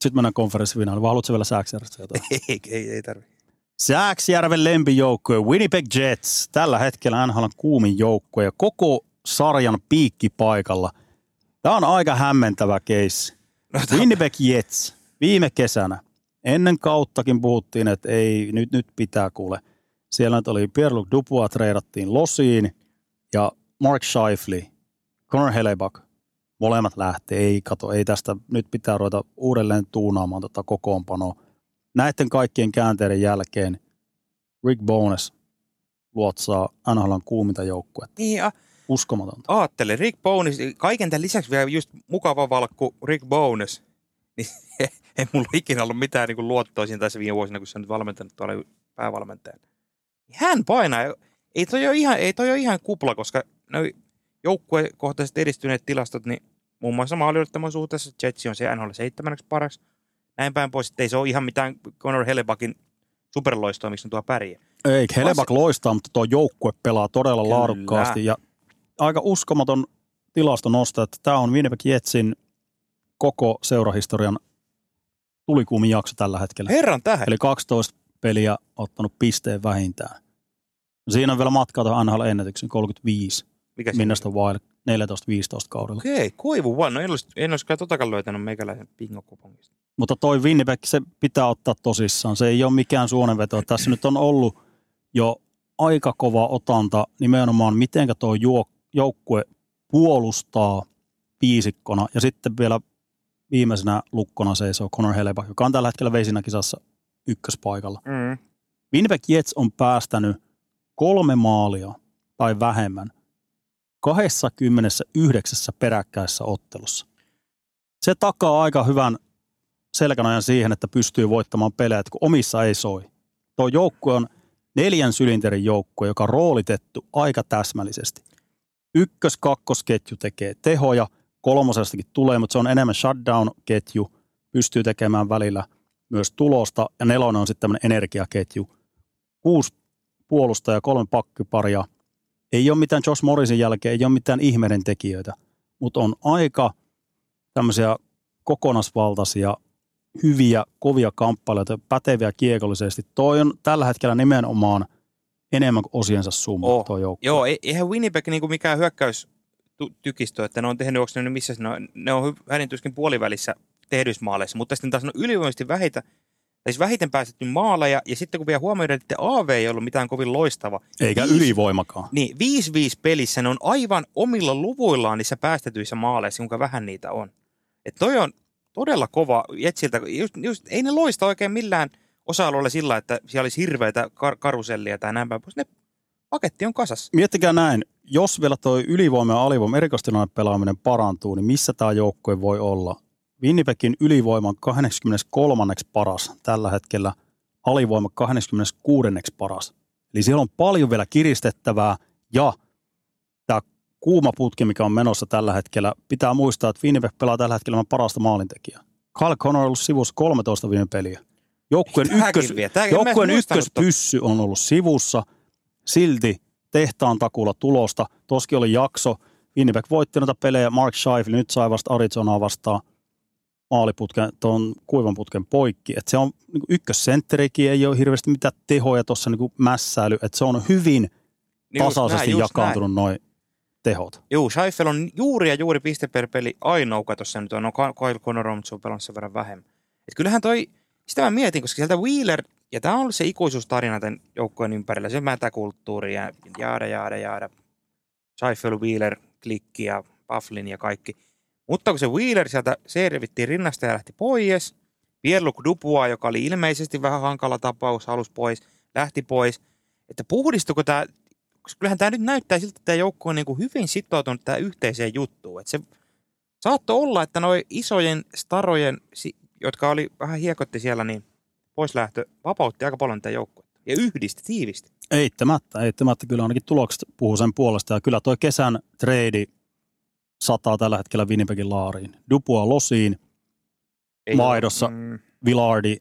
Sitten mennään konferenssifinaaliin. Vai haluatko vielä Sääksjärvestä jotain? ei, ei, ei tarvi. Sääksjärven lempijoukkue Winnipeg Jets. Tällä hetkellä NHL on kuumin joukkue ja koko sarjan piikki paikalla. Tämä on aika hämmentävä keissi. No, tää- Winnipeg Jets viime kesänä. Ennen kauttakin puhuttiin, että ei, nyt, nyt pitää kuule. Siellä nyt oli Pierre-Luc Dubois treidattiin Losiin ja Mark Scheifele, Connor Hellebuck. Molemmat lähtee, ei kato, ei tästä, nyt pitää ruveta uudelleen tuunaamaan tota kokoonpanoa. Näiden kaikkien käänteiden jälkeen Rick Bones luotsaa NHLn kuuminta joukkuetta. Niin, Uskomatonta. aattele, Rick Bones, kaiken tämän lisäksi vielä just mukava valkku Rick Bones. Niin ei mulla ikinä ollut mitään niin luottoa siinä tässä viime vuosina, kun se on nyt valmentanut tuolla päävalmentajana. Hän painaa. Ei toi ole ihan, ei toi ole ihan kupla, koska noi joukkuekohtaiset edistyneet tilastot, niin muun muassa maalijoittaman suhteessa Jetsi on se NHL 7 paras. Näin päin pois, että ei se ole ihan mitään Conor Hellebuckin superloistoa, miksi ne tuo pärjää. Ei, Helebak loistaa, mutta tuo joukkue pelaa todella Kyllä. laadukkaasti ja aika uskomaton tilasto nostaa, että tämä on Winnipeg Jetsin koko seurahistorian tulikuumin jakso tällä hetkellä. Herran tähän. Eli 12 peliä ottanut pisteen vähintään. Siinä on vielä matkaa tuohon NHL ennätyksen 35, Mikä se Minnesota Wild 14-15 kaudella. Okei, koivu vaan. No en olisi, en olisi kyllä totakaan löytänyt meikäläisen pingokupongista. Mutta toi Winnipeg, se pitää ottaa tosissaan. Se ei ole mikään suonenveto. Tässä nyt on ollut jo aika kova otanta nimenomaan, miten tuo joukkue puolustaa viisikkona. Ja sitten vielä viimeisenä lukkona seisoo Conor Heleba, joka on tällä hetkellä veisinä kisassa ykköspaikalla. Mm. Winnipeg Jets on päästänyt kolme maalia tai vähemmän 29 peräkkäisessä ottelussa. Se takaa aika hyvän selkänojan siihen, että pystyy voittamaan pelejä, kun omissa ei soi. Tuo joukkue on neljän sylinterin joukkue, joka on roolitettu aika täsmällisesti. Ykkös-kakkosketju tekee tehoja, kolmosestakin tulee, mutta se on enemmän shutdown-ketju, pystyy tekemään välillä myös tulosta, ja nelonen on sitten tämmöinen energiaketju. Kuusi puolustaja, kolme pakkiparia. Ei ole mitään Josh Morrisin jälkeen, ei ole mitään ihmeiden tekijöitä, mutta on aika tämmöisiä kokonaisvaltaisia, hyviä, kovia kamppailuita, päteviä kiekollisesti. Toi on tällä hetkellä nimenomaan enemmän kuin osiensa summa oh. tuo joukko. Joo, e- eihän Winnipeg niinku mikään hyökkäys tykistö, että ne on tehnyt, onko ne missä ne on, ne on hänen puolivälissä tehdyissä maaleissa, mutta sitten taas on ylivoimaisesti vähitä, siis vähiten päästetty maaleja, ja sitten kun vielä huomioidaan, että AV ei ollut mitään kovin loistava. Eikä viis, ylivoimakaan. Niin, 5-5 pelissä ne on aivan omilla luvuillaan niissä päästetyissä maaleissa, kuinka vähän niitä on. Että toi on todella kova Jetsiltä. Just, just, ei ne loista oikein millään osa-alueella sillä, että siellä olisi hirveitä kar- karusellia tai näin päin Ne paketti on kasassa. Miettikää näin, jos vielä tuo ylivoima ja alivoima erikoistilanne pelaaminen parantuu, niin missä tämä joukkue voi olla? Winnipegin ylivoima on 23. paras tällä hetkellä, alivoima 26. paras. Eli siellä on paljon vielä kiristettävää ja tämä kuuma putki, mikä on menossa tällä hetkellä, pitää muistaa, että Winnipeg pelaa tällä hetkellä parasta maalintekijää. Carl Connor on ollut sivussa 13 viime peliä. Joukkueen ykkös, joukkueen ykköspyssy on ollut sivussa, silti tehtaan takulla tulosta. Toski oli jakso. Winnipeg voitti noita pelejä. Mark Scheifele nyt sai vasta Arizonaa vastaan maaliputken, tuon kuivan putken poikki. Et se on niin ykkössentterikin, ei ole hirveästi mitään tehoja tuossa niin mässäily. Et se on hyvin niin tasaisesti näin, jakaantunut noin tehot. Joo, Scheifel on juuri ja juuri piste per peli ainoa, tuossa nyt on. No Kyle Connor on pelannut sen verran vähemmän. Et kyllähän toi, sitä mä mietin, koska sieltä Wheeler, ja tämä on ollut se ikuisuustarina tämän joukkojen ympärillä, se mätäkulttuuri ja jaada, jaada, jaada. Scheifel, Wheeler, Klikki ja Bufflin ja kaikki – mutta kun se Wheeler sieltä servittiin rinnasta ja lähti pois, Pierluc Dupua, joka oli ilmeisesti vähän hankala tapaus, halus pois, lähti pois. Että puhdistuko tämä, koska kyllähän tämä nyt näyttää siltä, että tämä joukko on niin kuin hyvin sitoutunut tähän yhteiseen juttuun. Että se saattoi olla, että noin isojen starojen, jotka oli vähän hiekotti siellä, niin poislähtö vapautti aika paljon tätä joukkoa. Ja yhdisti, tiivisti. Eittämättä, eittämättä. Kyllä ainakin tulokset puhuu sen puolesta. Ja kyllä tuo kesän trade sataa tällä hetkellä Winnipegin laariin. Dupua Losiin, Ei Maidossa mm. Villardi,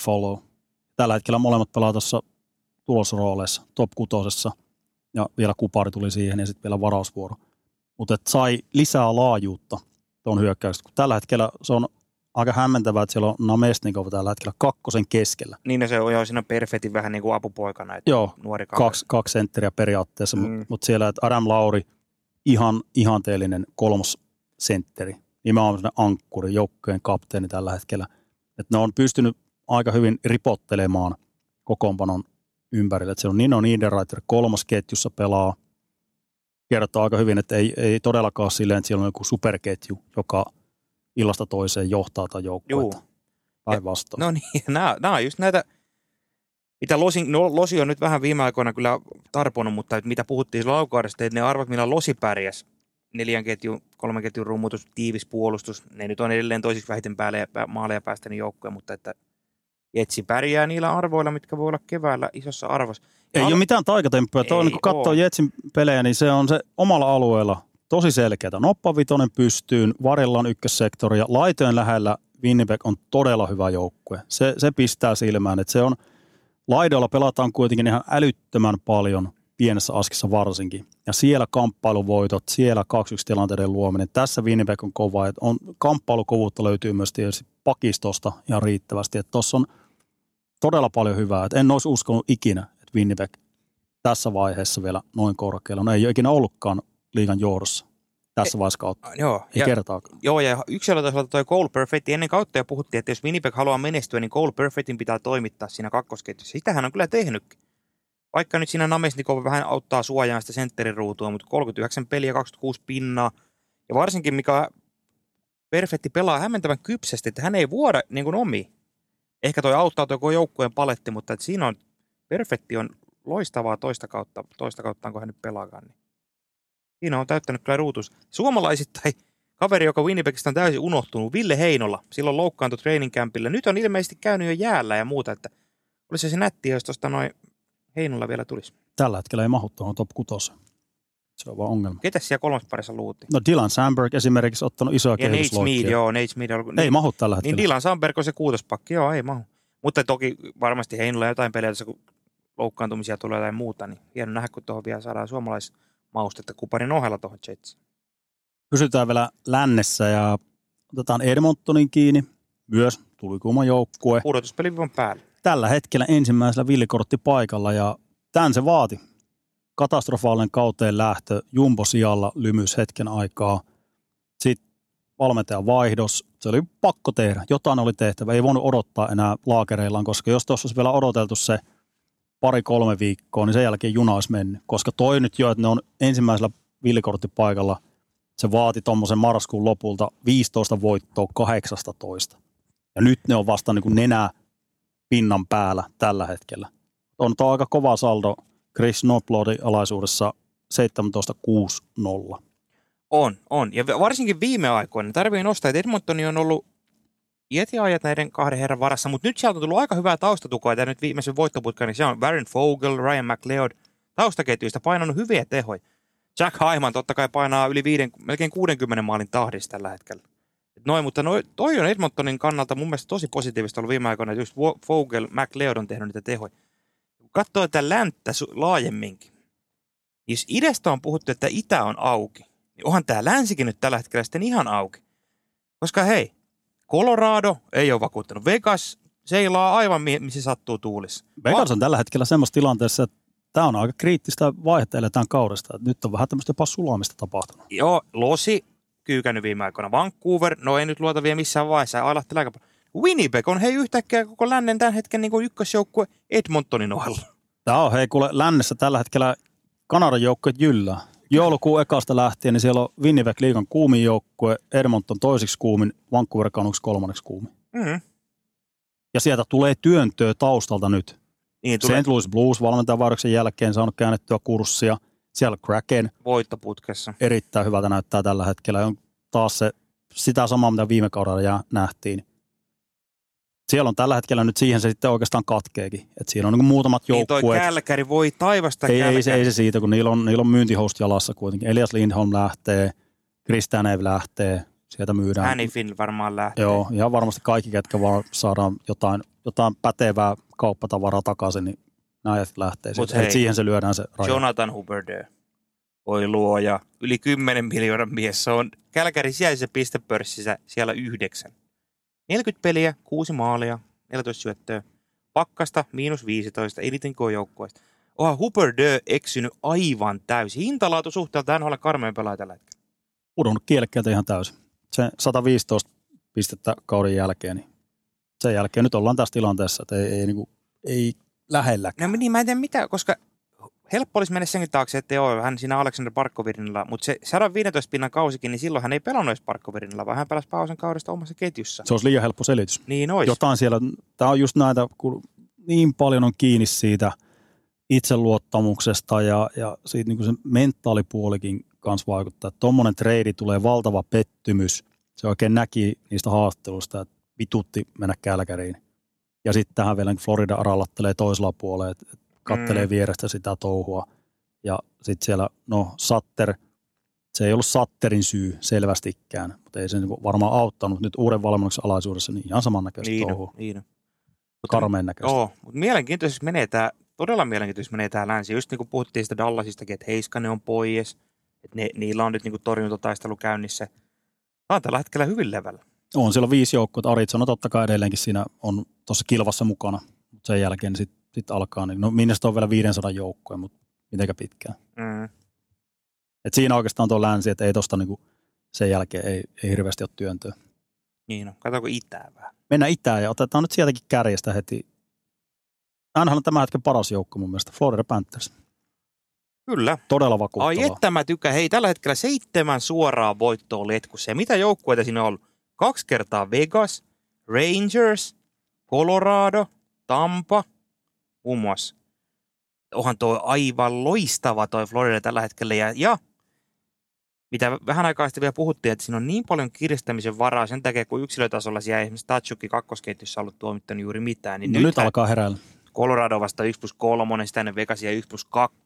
Follow. Tällä hetkellä molemmat pelaa tuossa tulosrooleissa, top kutosessa. Ja vielä kupari tuli siihen ja sitten vielä varausvuoro. Mutta sai lisää laajuutta tuon hyökkäyksestä. Tällä hetkellä se on aika hämmentävää, että siellä on Namestnikov tällä hetkellä kakkosen keskellä. Niin, no se on jo siinä perfetin vähän niin kuin apupoikana. Että Joo, nuori kaksi, kaksi sentteriä periaatteessa, mm. mutta mut siellä että Adam Lauri – ihan ihanteellinen kolmosentteri. Nimenomaan ankkuri, joukkojen kapteeni tällä hetkellä. Että ne on pystynyt aika hyvin ripottelemaan kokoonpanon ympärille. Se on Nino Niederreiter kolmas ketjussa pelaa. Kertoo aika hyvin, että ei, ei todellakaan silleen, että siellä on joku superketju, joka illasta toiseen johtaa tai joukkuetta. Päinvastoin. No niin, nämä, nämä on just näitä – mitä Losi, no, Losi on nyt vähän viime aikoina kyllä tarponut, mutta mitä puhuttiin laukaudesta, että ne arvot, millä Losi pärjäs, neljän ketjun, kolmen ketjun rummutus, tiivis puolustus, ne nyt on edelleen toisiksi vähiten päälle ja maaleja päästänyt joukkoja, mutta että Jetsi pärjää niillä arvoilla, mitkä voi olla keväällä isossa arvossa. Ei Al- ole mitään taikatemppuja. Tuo, niin kun katsoo Jetsin pelejä, niin se on se omalla alueella tosi selkeää. Noppavitonen pystyyn, varjellaan ykkössektori ja laitojen lähellä Winnipeg on todella hyvä joukkue. Se, se pistää silmään, että se on – Laidoilla pelataan kuitenkin ihan älyttömän paljon pienessä askissa varsinkin. Ja siellä kamppailuvoitot, siellä 2 tilanteiden luominen. Tässä Winnipeg on kova. Että on, kamppailukovuutta löytyy myös tietysti pakistosta ihan riittävästi. Että tuossa on todella paljon hyvää. Että en olisi uskonut ikinä, että Winnipeg tässä vaiheessa vielä noin korkealla. No ei ole ikinä ollutkaan liigan johdossa tässä vaiheessa kautta. Joo. Ei ja, kertaakaan. Joo, ja yksilötasolla toi Goal Perfect ennen kautta jo puhuttiin, että jos Winnipeg haluaa menestyä, niin Goal Perfectin pitää toimittaa siinä kakkosketjussa. Sitä hän on kyllä tehnyt. vaikka nyt siinä Namesnikov vähän auttaa suojaan sitä sentterin ruutua, mutta 39 peliä, 26 pinnaa. Ja varsinkin mikä Perfetti pelaa hämmentävän kypsästi, että hän ei vuoda niin kuin omi. Ehkä toi auttaa tuo koko joukkueen paletti, mutta että siinä on, Perfetti on loistavaa toista kautta, toista kautta, kun hän nyt pelaakaan. Niin. Siinä on täyttänyt kyllä ruutus. Suomalaisittain kaveri, joka Winnipegistä on täysin unohtunut, Ville Heinola, silloin loukkaantui training campilla. Nyt on ilmeisesti käynyt jo jäällä ja muuta, että olisi se nätti, jos tuosta noin Heinola vielä tulisi. Tällä hetkellä ei mahu tuohon top 6. Se on vaan ongelma. Ketäs siellä kolmas parissa luutti? No Dylan Sandberg esimerkiksi ottanut isoja Ja Nate Smith, joo, Nate Smith. on- Ei mahu tällä Niin hetkellä. Dylan Sandberg on se kuutospakki, joo, ei mahu. Mutta toki varmasti Heinola jotain pelejä, kun loukkaantumisia tulee tai muuta, niin hieno nähdä, kun tuohon vielä saadaan suomalaismaustetta kuparin ohella tuohon Jetsiin. Pysytään vielä lännessä ja otetaan Edmontonin kiinni. Myös tuli kuuma joukkue. Pudotuspelivivon päällä. Tällä hetkellä ensimmäisellä villikortti paikalla ja tämän se vaati. Katastrofaalinen kauteen lähtö, jumbo sijalla lymys hetken aikaa. Sitten valmentajan vaihdos. Se oli pakko tehdä. Jotain oli tehtävä. Ei voinut odottaa enää laakereillaan, koska jos tuossa olisi vielä odoteltu se pari-kolme viikkoa, niin sen jälkeen juna olisi mennyt. Koska toi nyt jo, että ne on ensimmäisellä villikorttipaikalla, se vaati tuommoisen marraskuun lopulta 15 voittoa 18. Ja nyt ne on vasta niin kuin nenää pinnan päällä tällä hetkellä. On tuo aika kova saldo Chris Noplodin alaisuudessa 17-6-0. On, on. Ja varsinkin viime aikoina tarvii nostaa, että Edmontoni on ollut ietiajat näiden kahden herran varassa, mutta nyt sieltä on tullut aika hyvää taustatukoa, ja nyt viimeisen voittoputkan, niin se on Warren Fogel, Ryan McLeod, taustaketjuista painanut hyviä tehoja. Jack Hyman totta kai painaa yli viiden, melkein 60 maalin tahdissa tällä hetkellä. Et noin, mutta noi, toi on Edmontonin kannalta mun mielestä tosi positiivista ollut viime aikoina, että just Fogel, McLeod on tehnyt niitä tehoja. Kun katsoo tätä länttä laajemminkin, niin jos idästä on puhuttu, että itä on auki, niin onhan tämä länsikin nyt tällä hetkellä sitten ihan auki. Koska hei, Colorado ei ole vakuuttanut. Vegas seilaa aivan mi- missä sattuu tuulissa. Vegas on tällä hetkellä semmoisessa tilanteessa, että tämä on aika kriittistä vaihetta eletään kaudesta. Nyt on vähän tämmöistä jopa sulamista tapahtunut. Joo, Losi kyykännyt viime aikoina. Vancouver, no ei nyt luota vielä missään vaiheessa, ailahtelee aika paljon. Winnipeg on hei yhtäkkiä koko lännen tämän hetken niin kuin ykkösjoukkue Edmontonin ohella. Tämä on hei kuule lännessä tällä hetkellä Kanadan joukkueet jyllää. Joulukuun ekasta lähtien, niin siellä on Winnipeg liigan kuumin joukkue, Edmonton toisiksi kuumin, Vancouver Canucks kolmanneksi kuumin. Mm. Ja sieltä tulee työntöä taustalta nyt. Niin tulee St. Louis Blues valmentajavaihdoksen jälkeen saanut käännettyä kurssia. Siellä Kraken voittoputkessa. erittäin hyvältä näyttää tällä hetkellä. On taas se, sitä samaa, mitä viime kaudella nähtiin. Siellä on tällä hetkellä nyt siihen se sitten oikeastaan katkeekin. Et siinä on niin muutamat Niin toi joukkueet. Kälkäri voi taivasta ei, ei, se, ei se siitä, kun niillä on, niillä on myyntihost jalassa kuitenkin. Elias Lindholm lähtee, Kristanev lähtee, sieltä myydään. Hannifin varmaan lähtee. Joo, ihan varmasti kaikki, ketkä vaan saadaan jotain, jotain pätevää kauppatavaraa takaisin, niin nämä ajat lähtee. Mut hei, siihen se lyödään se raja. Jonathan Huberdeau. Voi luoja. Yli 10 miljoonan mies. Se on Kälkäri sijaisessa pistepörssissä siellä yhdeksän. 40 peliä, 6 maalia, 14 syöttöä. Pakkasta miinus 15, eniten joukkueesta. Onhan Huberdeau eksynyt aivan täysin. Hintalaatu suhteelta NHL karmeen pelaaja tällä hetkellä. Pudonnut kielekkeeltä ihan täysin. Se 115 pistettä kauden jälkeen, niin sen jälkeen nyt ollaan tässä tilanteessa, että ei, ei, niin kuin, ei lähelläkään. No niin, mä en tiedä mitä, koska helppo olisi mennä senkin taakse, että joo, hän siinä Alexander Parkkovirinilla, mutta se 115 pinnan kausikin, niin silloin hän ei pelannut edes Parkkovirinilla, vaan hän pelasi pausen kaudesta omassa ketjussa. Se olisi liian helppo selitys. Niin ois. Jotain siellä, tämä on just näitä, kun niin paljon on kiinni siitä itseluottamuksesta ja, ja siitä niin kuin se mentaalipuolikin kanssa vaikuttaa. Tuommoinen treidi tulee valtava pettymys. Se oikein näki niistä haastatteluista, että vitutti mennä Kälkäriin. Ja sitten tähän vielä niin Florida arallattelee toisella puolella, että kattelee Mm. vierestä sitä touhua. Ja sitten siellä, no Satter, se ei ollut Satterin syy selvästikään, mutta ei se niinku varmaan auttanut. Nyt uuden valmennuksen alaisuudessa niin ihan samannäköistä niin, touhua. on, niin. on. Karmeen näköistä. Joo, mutta mielenkiintoisesti menee tämä, todella mielenkiintoisesti menee tämä länsi. Just niin kuin puhuttiin sitä Dallasistakin, että Heiskanen on pois, että ne, niillä on nyt niin kuin torjuntataistelu käynnissä. Tämä on tällä hetkellä hyvin levällä. On siellä viisi joukkoa, Arizona totta kai edelleenkin siinä on tuossa kilvassa mukana, mutta sen jälkeen sitten sit alkaa, niin no Minnesota on vielä 500 joukkoja, mutta mitenkä pitkään. Mm. Et siinä oikeastaan tuo länsi, että ei tosta niinku sen jälkeen ei, ei hirveästi ole työntöä. Niin on. Katsotaanko itää vähän. Mennään itään ja otetaan nyt sieltäkin kärjestä heti NHL on tämän hetken paras joukko mun mielestä, Florida Panthers. Kyllä. Todella vakuuttava. Ai että mä tykkään. Hei, tällä hetkellä seitsemän suoraa voittoa letkussa. Ja mitä joukkueita siinä on ollut? Kaksi kertaa Vegas, Rangers, Colorado, Tampa, muun muassa. Onhan tuo aivan loistava toi Florida tällä hetkellä. Ja, ja mitä vähän aikaa sitten vielä puhuttiin, että siinä on niin paljon kiristämisen varaa sen takia, kun yksilötasolla siellä ei esimerkiksi Tatsuki kakkosketjussa ollut tuomittanut juuri mitään. Niin no nyt alkaa heräillä. Colorado vasta 1 plus 3, sitä ennen Vegasia 1 plus 2.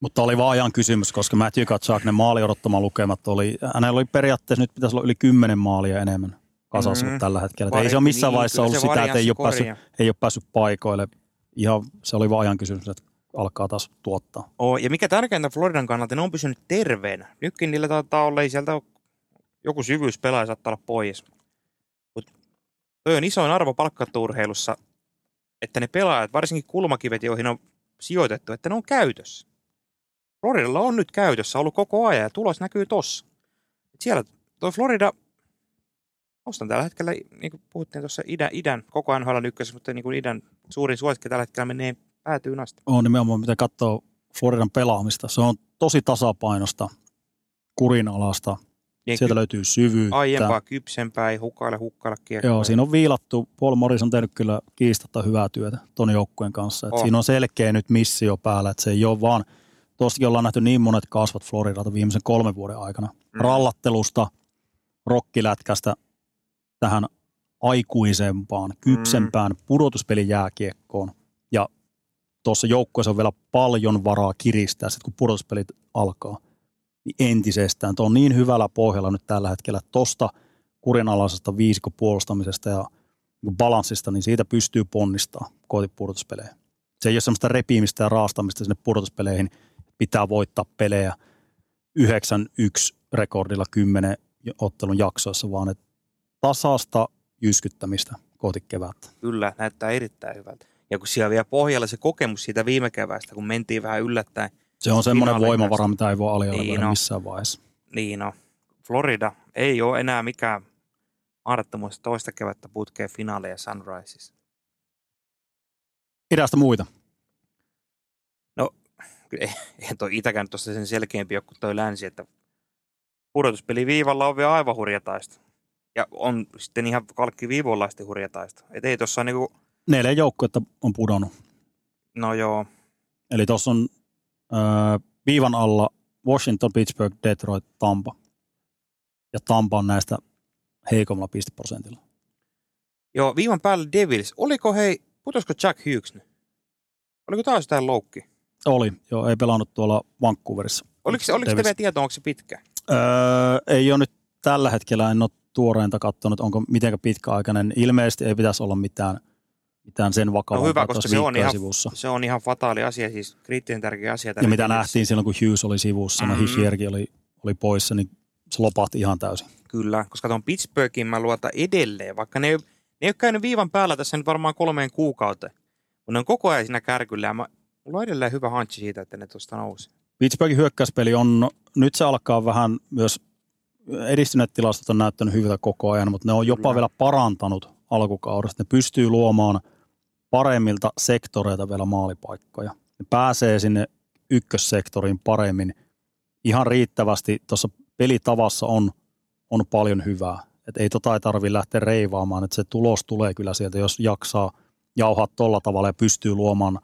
Mutta oli vaan ajan kysymys, koska Matthew Katsak, ne maali odottama lukemat oli, hänellä oli periaatteessa nyt pitäisi olla yli 10 maalia enemmän kasassa mm-hmm. tällä hetkellä. Pari, ei se ole missään niin, vaiheessa ollut sitä, että ei ole, päässyt, ei ole päässyt paikoille. Ihan se oli vaan ajan kysymys, että alkaa taas tuottaa. Oh, ja mikä tärkeintä Floridan kannalta, ne on pysynyt terveenä. Nytkin niillä taitaa olla, ei sieltä joku syvyyspelaaja saattaa olla pois. Mutta toi on isoin arvo palkkaturheilussa, että ne pelaajat, varsinkin kulmakivet, joihin on sijoitettu, että ne on käytössä. Floridalla on nyt käytössä ollut koko ajan ja tulos näkyy tossa. Et siellä toi Florida, ostan tällä hetkellä, niin kuin puhuttiin tuossa idän, idän koko ajan ykkösessä, mutta niin kuin idän suurin suosikki tällä hetkellä menee päätyyn asti. On nimenomaan, mitä katsoo Floridan pelaamista. Se on tosi tasapainosta, kurinalasta. Niin Sieltä ky- löytyy syvyyttä. Aiempaa kypsempää, ei hukaile, hukkailla kiekkoja. Joo, siinä on viilattu. Paul Morris on tehnyt kyllä kiistatta hyvää työtä ton joukkueen kanssa. Et Siinä on selkeä nyt missio päällä, että se ei ole vaan, tuostakin ollaan nähty niin monet kasvat Floridalta viimeisen kolmen vuoden aikana. Mm. Rallattelusta, rokkilätkästä tähän aikuisempaan, kypsempään mm. pudotuspelin jääkiekkoon. Ja tuossa joukkueessa on vielä paljon varaa kiristää, sit kun pudotuspelit alkaa niin entisestään. Tuo on niin hyvällä pohjalla nyt tällä hetkellä, tuosta kurinalaisesta viisikopuolustamisesta ja balanssista, niin siitä pystyy ponnistaa pudotuspeleihin. Se ei ole semmoista repiimistä ja raastamista sinne pudotuspeleihin. Pitää voittaa pelejä 9-1 rekordilla 10 ottelun jaksoissa, vaan että tasasta jyskyttämistä kohti kevättä. Kyllä, näyttää erittäin hyvältä. Ja kun siellä vielä pohjalla se kokemus siitä viime kevästä, kun mentiin vähän yllättäen. Se on semmoinen voimavara, mitä ei voi aliarvioida niin no. missään vaiheessa. Niin no. Florida ei ole enää mikään mahdottomuus toista kevättä putkeen finaaleja Sunrises. Idästä muita? No, eihän toi Itäkään tuossa sen selkeämpi kuin toi länsi, että pudotuspeli viivalla on vielä aivan hurjataista. Ja on sitten ihan kalkki viivolaisesti hurjataista. Et ei tuossa niinku neljä joukkuetta on pudonnut. No joo. Eli tuossa on äh, viivan alla Washington, Pittsburgh, Detroit, Tampa. Ja Tampa on näistä heikommalla pisteprosentilla. Joo, viivan päällä Devils. Oliko hei, putosko Jack Hughes Oliko taas jotain loukki? Oli, joo, ei pelannut tuolla Vancouverissa. Oliko, oliko Davis. vielä tietoa, onko se pitkä? Öö, ei ole nyt tällä hetkellä, en ole tuoreinta katsonut, onko miten pitkäaikainen. Ilmeisesti ei pitäisi olla mitään – mitään sen vakavampaa no hyvä, koska se on, ihan, sivussa. se on ihan fataali asia, siis kriittinen tärkeä asia. Ja mitä nähtiin silloin, kun Hughes oli sivussa, mm-hmm. Hishierki oli, oli poissa, niin se lopahti ihan täysin. Kyllä, koska tuon Pittsburghin mä luotan edelleen, vaikka ne, ne ei ole käynyt viivan päällä tässä nyt varmaan kolmeen kuukauteen. Mutta ne on koko ajan siinä kärkyllä ja mä, mulla on edelleen hyvä hanchi siitä, että ne tuosta nousi. Pittsburghin hyökkäyspeli on, nyt se alkaa vähän myös, edistyneet tilastot on näyttänyt hyvältä koko ajan, mutta ne on jopa Kyllä. vielä parantanut alkukaudesta. Ne pystyy luomaan – paremmilta sektoreilta vielä maalipaikkoja. Ne pääsee sinne ykkössektoriin paremmin. Ihan riittävästi tuossa pelitavassa on, on paljon hyvää. Et ei tota ei tarvitse lähteä reivaamaan, että se tulos tulee kyllä sieltä, jos jaksaa jauhaa tuolla tavalla ja pystyy luomaan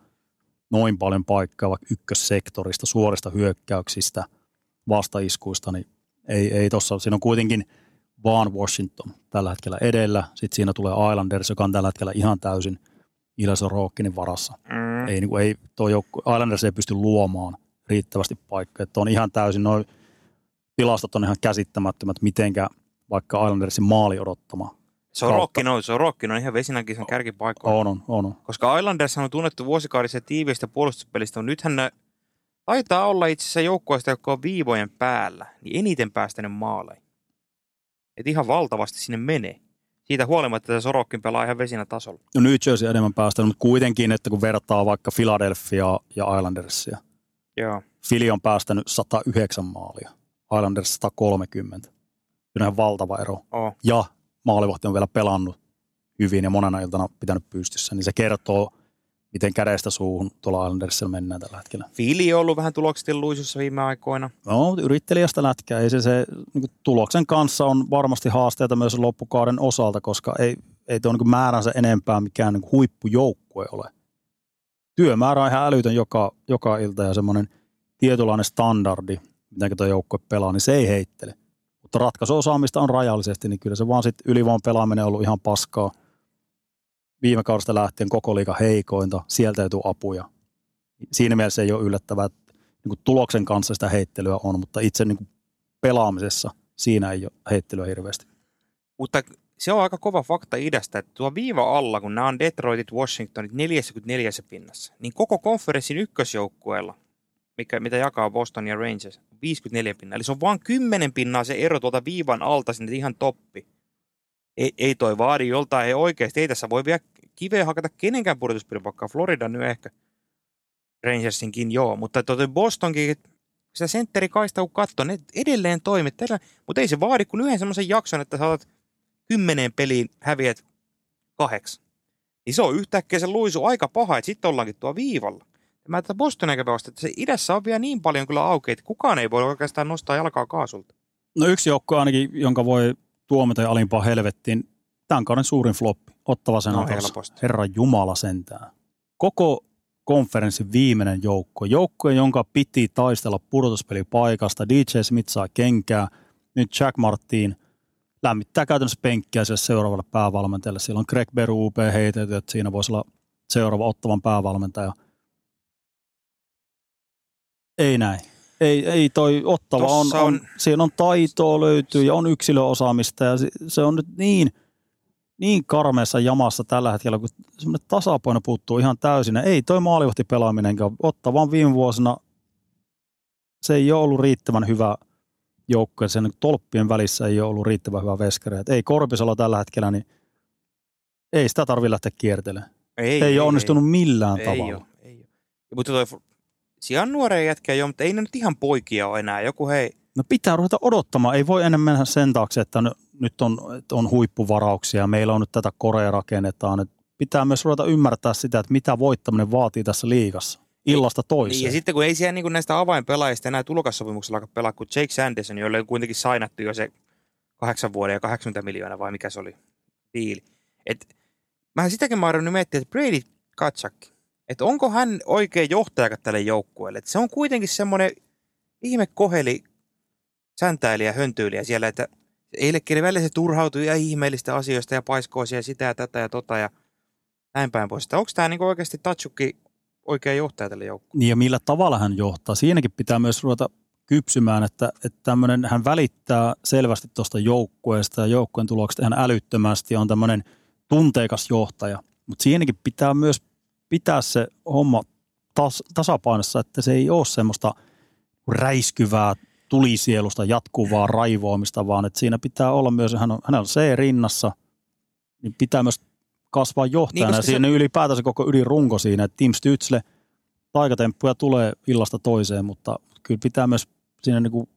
noin paljon paikkaa vaikka ykkössektorista, suorista hyökkäyksistä, vastaiskuista, niin ei, ei tossa, siinä on kuitenkin vaan Washington tällä hetkellä edellä. Sitten siinä tulee Islanders, joka on tällä hetkellä ihan täysin – Ilso Rookkinin varassa. Mm. Ei, niin kuin, ei tuo joukku, Islanders ei pysty luomaan riittävästi paikkaa. Että on ihan täysin, noin tilastot on ihan käsittämättömät, mitenkä vaikka Islandersin maali odottama. Se on Rockino, se on Rockino ihan vesinänkin sen kärkipaikka. On, on, on. Koska Islanders on tunnettu vuosikaudessa tiiviistä puolustuspelistä, mutta nythän ne taitaa olla itse asiassa joukkueesta, joka on viivojen päällä, niin eniten päästänyt maaleja. Et ihan valtavasti sinne menee siitä huolimatta, että Sorokin pelaa ihan vesinä tasolla. No New Jersey enemmän päästänyt, mutta kuitenkin, että kun vertaa vaikka Philadelphia ja Islandersia. Joo. Philly on päästänyt 109 maalia, Islanders 130. Kyllä ihan valtava ero. Oh. Ja maalivahti on vielä pelannut hyvin ja monena iltana pitänyt pystyssä, niin se kertoo miten kädestä suuhun tuolla Islandersilla mennään tällä hetkellä. Fiili on ollut vähän tuloksesti luisussa viime aikoina. No, yrittelijästä lätkää. Ei se, se niin kuin tuloksen kanssa on varmasti haasteita myös loppukauden osalta, koska ei, ei tuo niin määränsä enempää mikään niin huippujoukkue ole. Työmäärä on ihan älytön joka, joka ilta ja semmoinen tietynlainen standardi, miten tuo joukkue pelaa, niin se ei heittele. Mutta ratkaisuosaamista on rajallisesti, niin kyllä se vaan sitten ylivoon pelaaminen on ollut ihan paskaa. Viime kaudesta lähtien koko liika heikointa, sieltä ei tule apuja. Siinä mielessä ei ole yllättävää, että niin kuin tuloksen kanssa sitä heittelyä on, mutta itse niin kuin pelaamisessa siinä ei ole heittelyä hirveästi. Mutta se on aika kova fakta idästä, että tuo viiva alla, kun nämä on Detroitit, Washingtonit 44 pinnassa, niin koko konferenssin ykkösjoukkueella, mikä, mitä jakaa Boston ja Rangers, 54 pinnaa. Eli se on vain 10 pinnaa se ero tuolta viivan alta sinne ihan toppi. Ei, ei toi vaadi joltain, ei oikeasti, ei tässä voi vielä kiveä hakata kenenkään pudotuspelin, vaikka Florida nyt ehkä Rangersinkin joo, mutta tuo Bostonkin, sitä sentterikaista kun katsoo, ne edelleen toimit, mutta ei se vaadi kuin yhden semmoisen jakson, että saatat kymmeneen peliin häviät kahdeksi. Niin se on yhtäkkiä se luisu aika paha, että sitten ollaankin tuo viivalla. Mä tätä Boston eikä vasta, että se idässä on vielä niin paljon kyllä auki, että kukaan ei voi oikeastaan nostaa jalkaa kaasulta. No yksi joukko ainakin, jonka voi tuomita ja alimpaa helvettiin, tämän kauden suurin floppi. Ottava sen No. Herra Jumala sentään. Koko konferenssin viimeinen joukko. Joukko, jonka piti taistella pudotuspelipaikasta. DJ Smith saa kenkää. Nyt Jack Martin lämmittää käytännössä penkkiä sille seuraavalle päävalmentajalle. Siellä on Greg Beru UP heitetty, että siinä voisi olla seuraava ottavan päävalmentaja. Ei näin. Ei, ei toi ottava on, Tossa on, on- siinä on taitoa löytyy ja on yksilöosaamista ja se, se on nyt niin, niin karmeessa jamassa tällä hetkellä, kun semmoinen tasapaino puuttuu ihan täysin. Ei toi maalivahti pelaaminenkaan, ottavan viime vuosina se ei ole ollut riittävän hyvä joukko ja sen tolppien välissä ei ole ollut riittävän hyvä veskari. Et ei Korpisalo tällä hetkellä, niin ei sitä tarvitse lähteä kiertelemään. Ei, ei ole onnistunut millään ei, tavalla. Ei ole, ei ole. Mutta toi, siellä on nuoria jätkiä jo, mutta ei ne nyt ihan poikia ole enää. Joku hei, No pitää ruveta odottamaan. Ei voi ennen mennä sen taakse, että nyt on, että on huippuvarauksia. Meillä on nyt tätä korea rakennetaan. Et pitää myös ruveta ymmärtää sitä, että mitä voittaminen vaatii tässä liigassa. Illasta toiseen. Niin, ja sitten kun ei siellä niin näistä avainpelaajista enää tulokassopimuksella alkaa pelaa kuin Jake Sanderson, jolle on kuitenkin sainattu jo se kahdeksan vuoden ja 80 miljoonaa vai mikä se oli diili. Et, mähän sitäkin mä oon miettiä, että Brady Katsakki, että onko hän oikea johtaja tälle joukkueelle. Et se on kuitenkin semmoinen ihme koheli säntäilijä, höntyyliä siellä, että eilekin välillä se turhautui ja ihmeellistä asioista ja paiskoisia sitä ja tätä ja tota ja näin päin pois. Onko tämä niin oikeasti Tatsukki oikea johtaja tälle joukkueelle? Niin ja millä tavalla hän johtaa. Siinäkin pitää myös ruveta kypsymään, että, että tämmöinen, hän välittää selvästi tuosta joukkueesta ja joukkueen tuloksesta ihan älyttömästi ja on tämmöinen tunteikas johtaja. Mutta siinäkin pitää myös pitää se homma tas, tasapainossa, että se ei ole semmoista räiskyvää tulisielusta jatkuvaa raivoamista, vaan että siinä pitää olla myös, hän on, hänellä on se rinnassa, niin pitää myös kasvaa johtajana. Niin, siinä se- ylipäätänsä koko ydinrunko siinä, että Tim Stützle, taikatemppuja tulee illasta toiseen, mutta kyllä pitää myös siinä niin kuin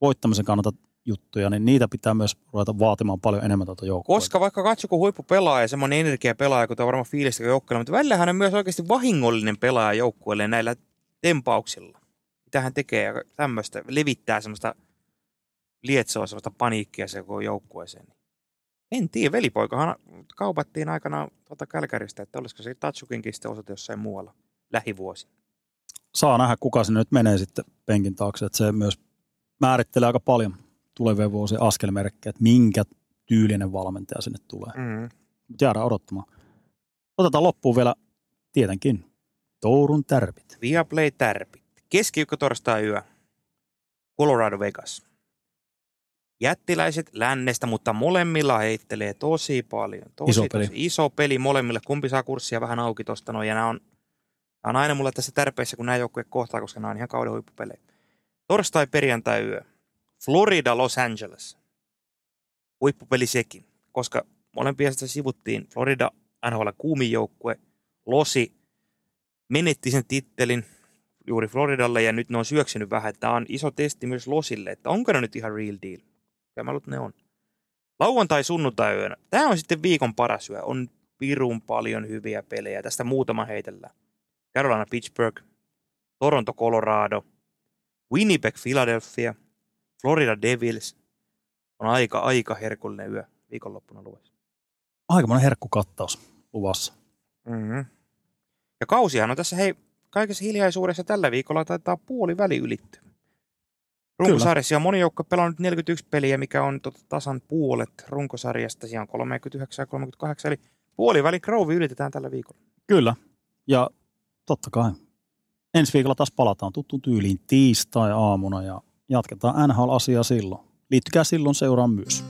voittamisen kannalta juttuja, niin niitä pitää myös ruveta vaatimaan paljon enemmän tuota joukkoa. Koska vaikka Katsuku huippupelaaja, semmoinen energiapelaaja, kun tämä on varmaan fiilistä joukkueella, mutta välillä hän on myös oikeasti vahingollinen pelaaja joukkueelle näillä tempauksilla. Mitä hän tekee ja tämmöistä, levittää semmoista lietsoa, semmoista paniikkia se koko joukkueeseen. En tiedä, velipoikahan kaupattiin aikanaan tuolta Kälkäristä, että olisiko se Tatsukinkin sitten osoite jossain muualla lähivuosina. Saa nähdä, kuka sinne nyt menee sitten penkin taakse, että se myös määrittelee aika paljon tulevien vuosien askelmerkkejä, että minkä tyylinen valmentaja sinne tulee. Mm. Mutta jäädään odottamaan. Otetaan loppuun vielä tietenkin Tourun tärpit. Viaplay Tärpit. Keskiviikko torstai yö. Colorado Vegas. Jättiläiset lännestä, mutta molemmilla heittelee tosi paljon. Tosi, Iso peli. Tosi iso peli molemmille. Kumpi saa kurssia vähän auki tosta noin. Ja nämä on, nämä on aina mulle tässä tärpeissä, kun nämä joukkueet kohtaa, koska nämä on ihan kauden huippupelejä. Torstai, perjantai yö. Florida, Los Angeles. Huippupeli sekin, koska molempia sitä sivuttiin. Florida, NHL kuumin joukkue. Losi menetti sen tittelin juuri Floridalle ja nyt ne on syöksynyt vähän. Tämä on iso testi myös Losille, että onko ne nyt ihan real deal. Ja mä ne on. Lauantai, sunnuntai yönä. Tämä on sitten viikon paras yö. On pirun paljon hyviä pelejä. Tästä muutama heitellä. Carolina Pittsburgh, Toronto Colorado, Winnipeg Philadelphia, Florida Devils. On aika, aika herkullinen yö viikonloppuna luvassa. Aikamoinen herkkukattaus luvassa. Mm-hmm. Ja kausihan on tässä, hei, kaikessa hiljaisuudessa tällä viikolla taitaa puoli väli ylittyä. Runkosarjassa on moni joukko pelannut 41 peliä, mikä on tota tasan puolet runkosarjasta. Siellä on 39 ja 38, eli puoliväli Grove ylitetään tällä viikolla. Kyllä. Ja totta kai. Ensi viikolla taas palataan tuttuun tyyliin tiistai-aamuna ja jatketaan NHL-asiaa silloin. Liittykää silloin seuraan myös.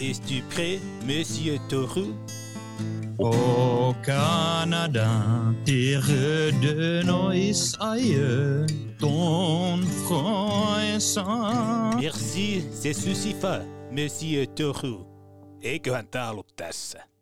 Es-tu prêt, monsieur Toru Au Canada, terre de nos aïeux, ton front est sans. Merci, se suffit, monsieur Toru. Eiköhän tää ollut tässä.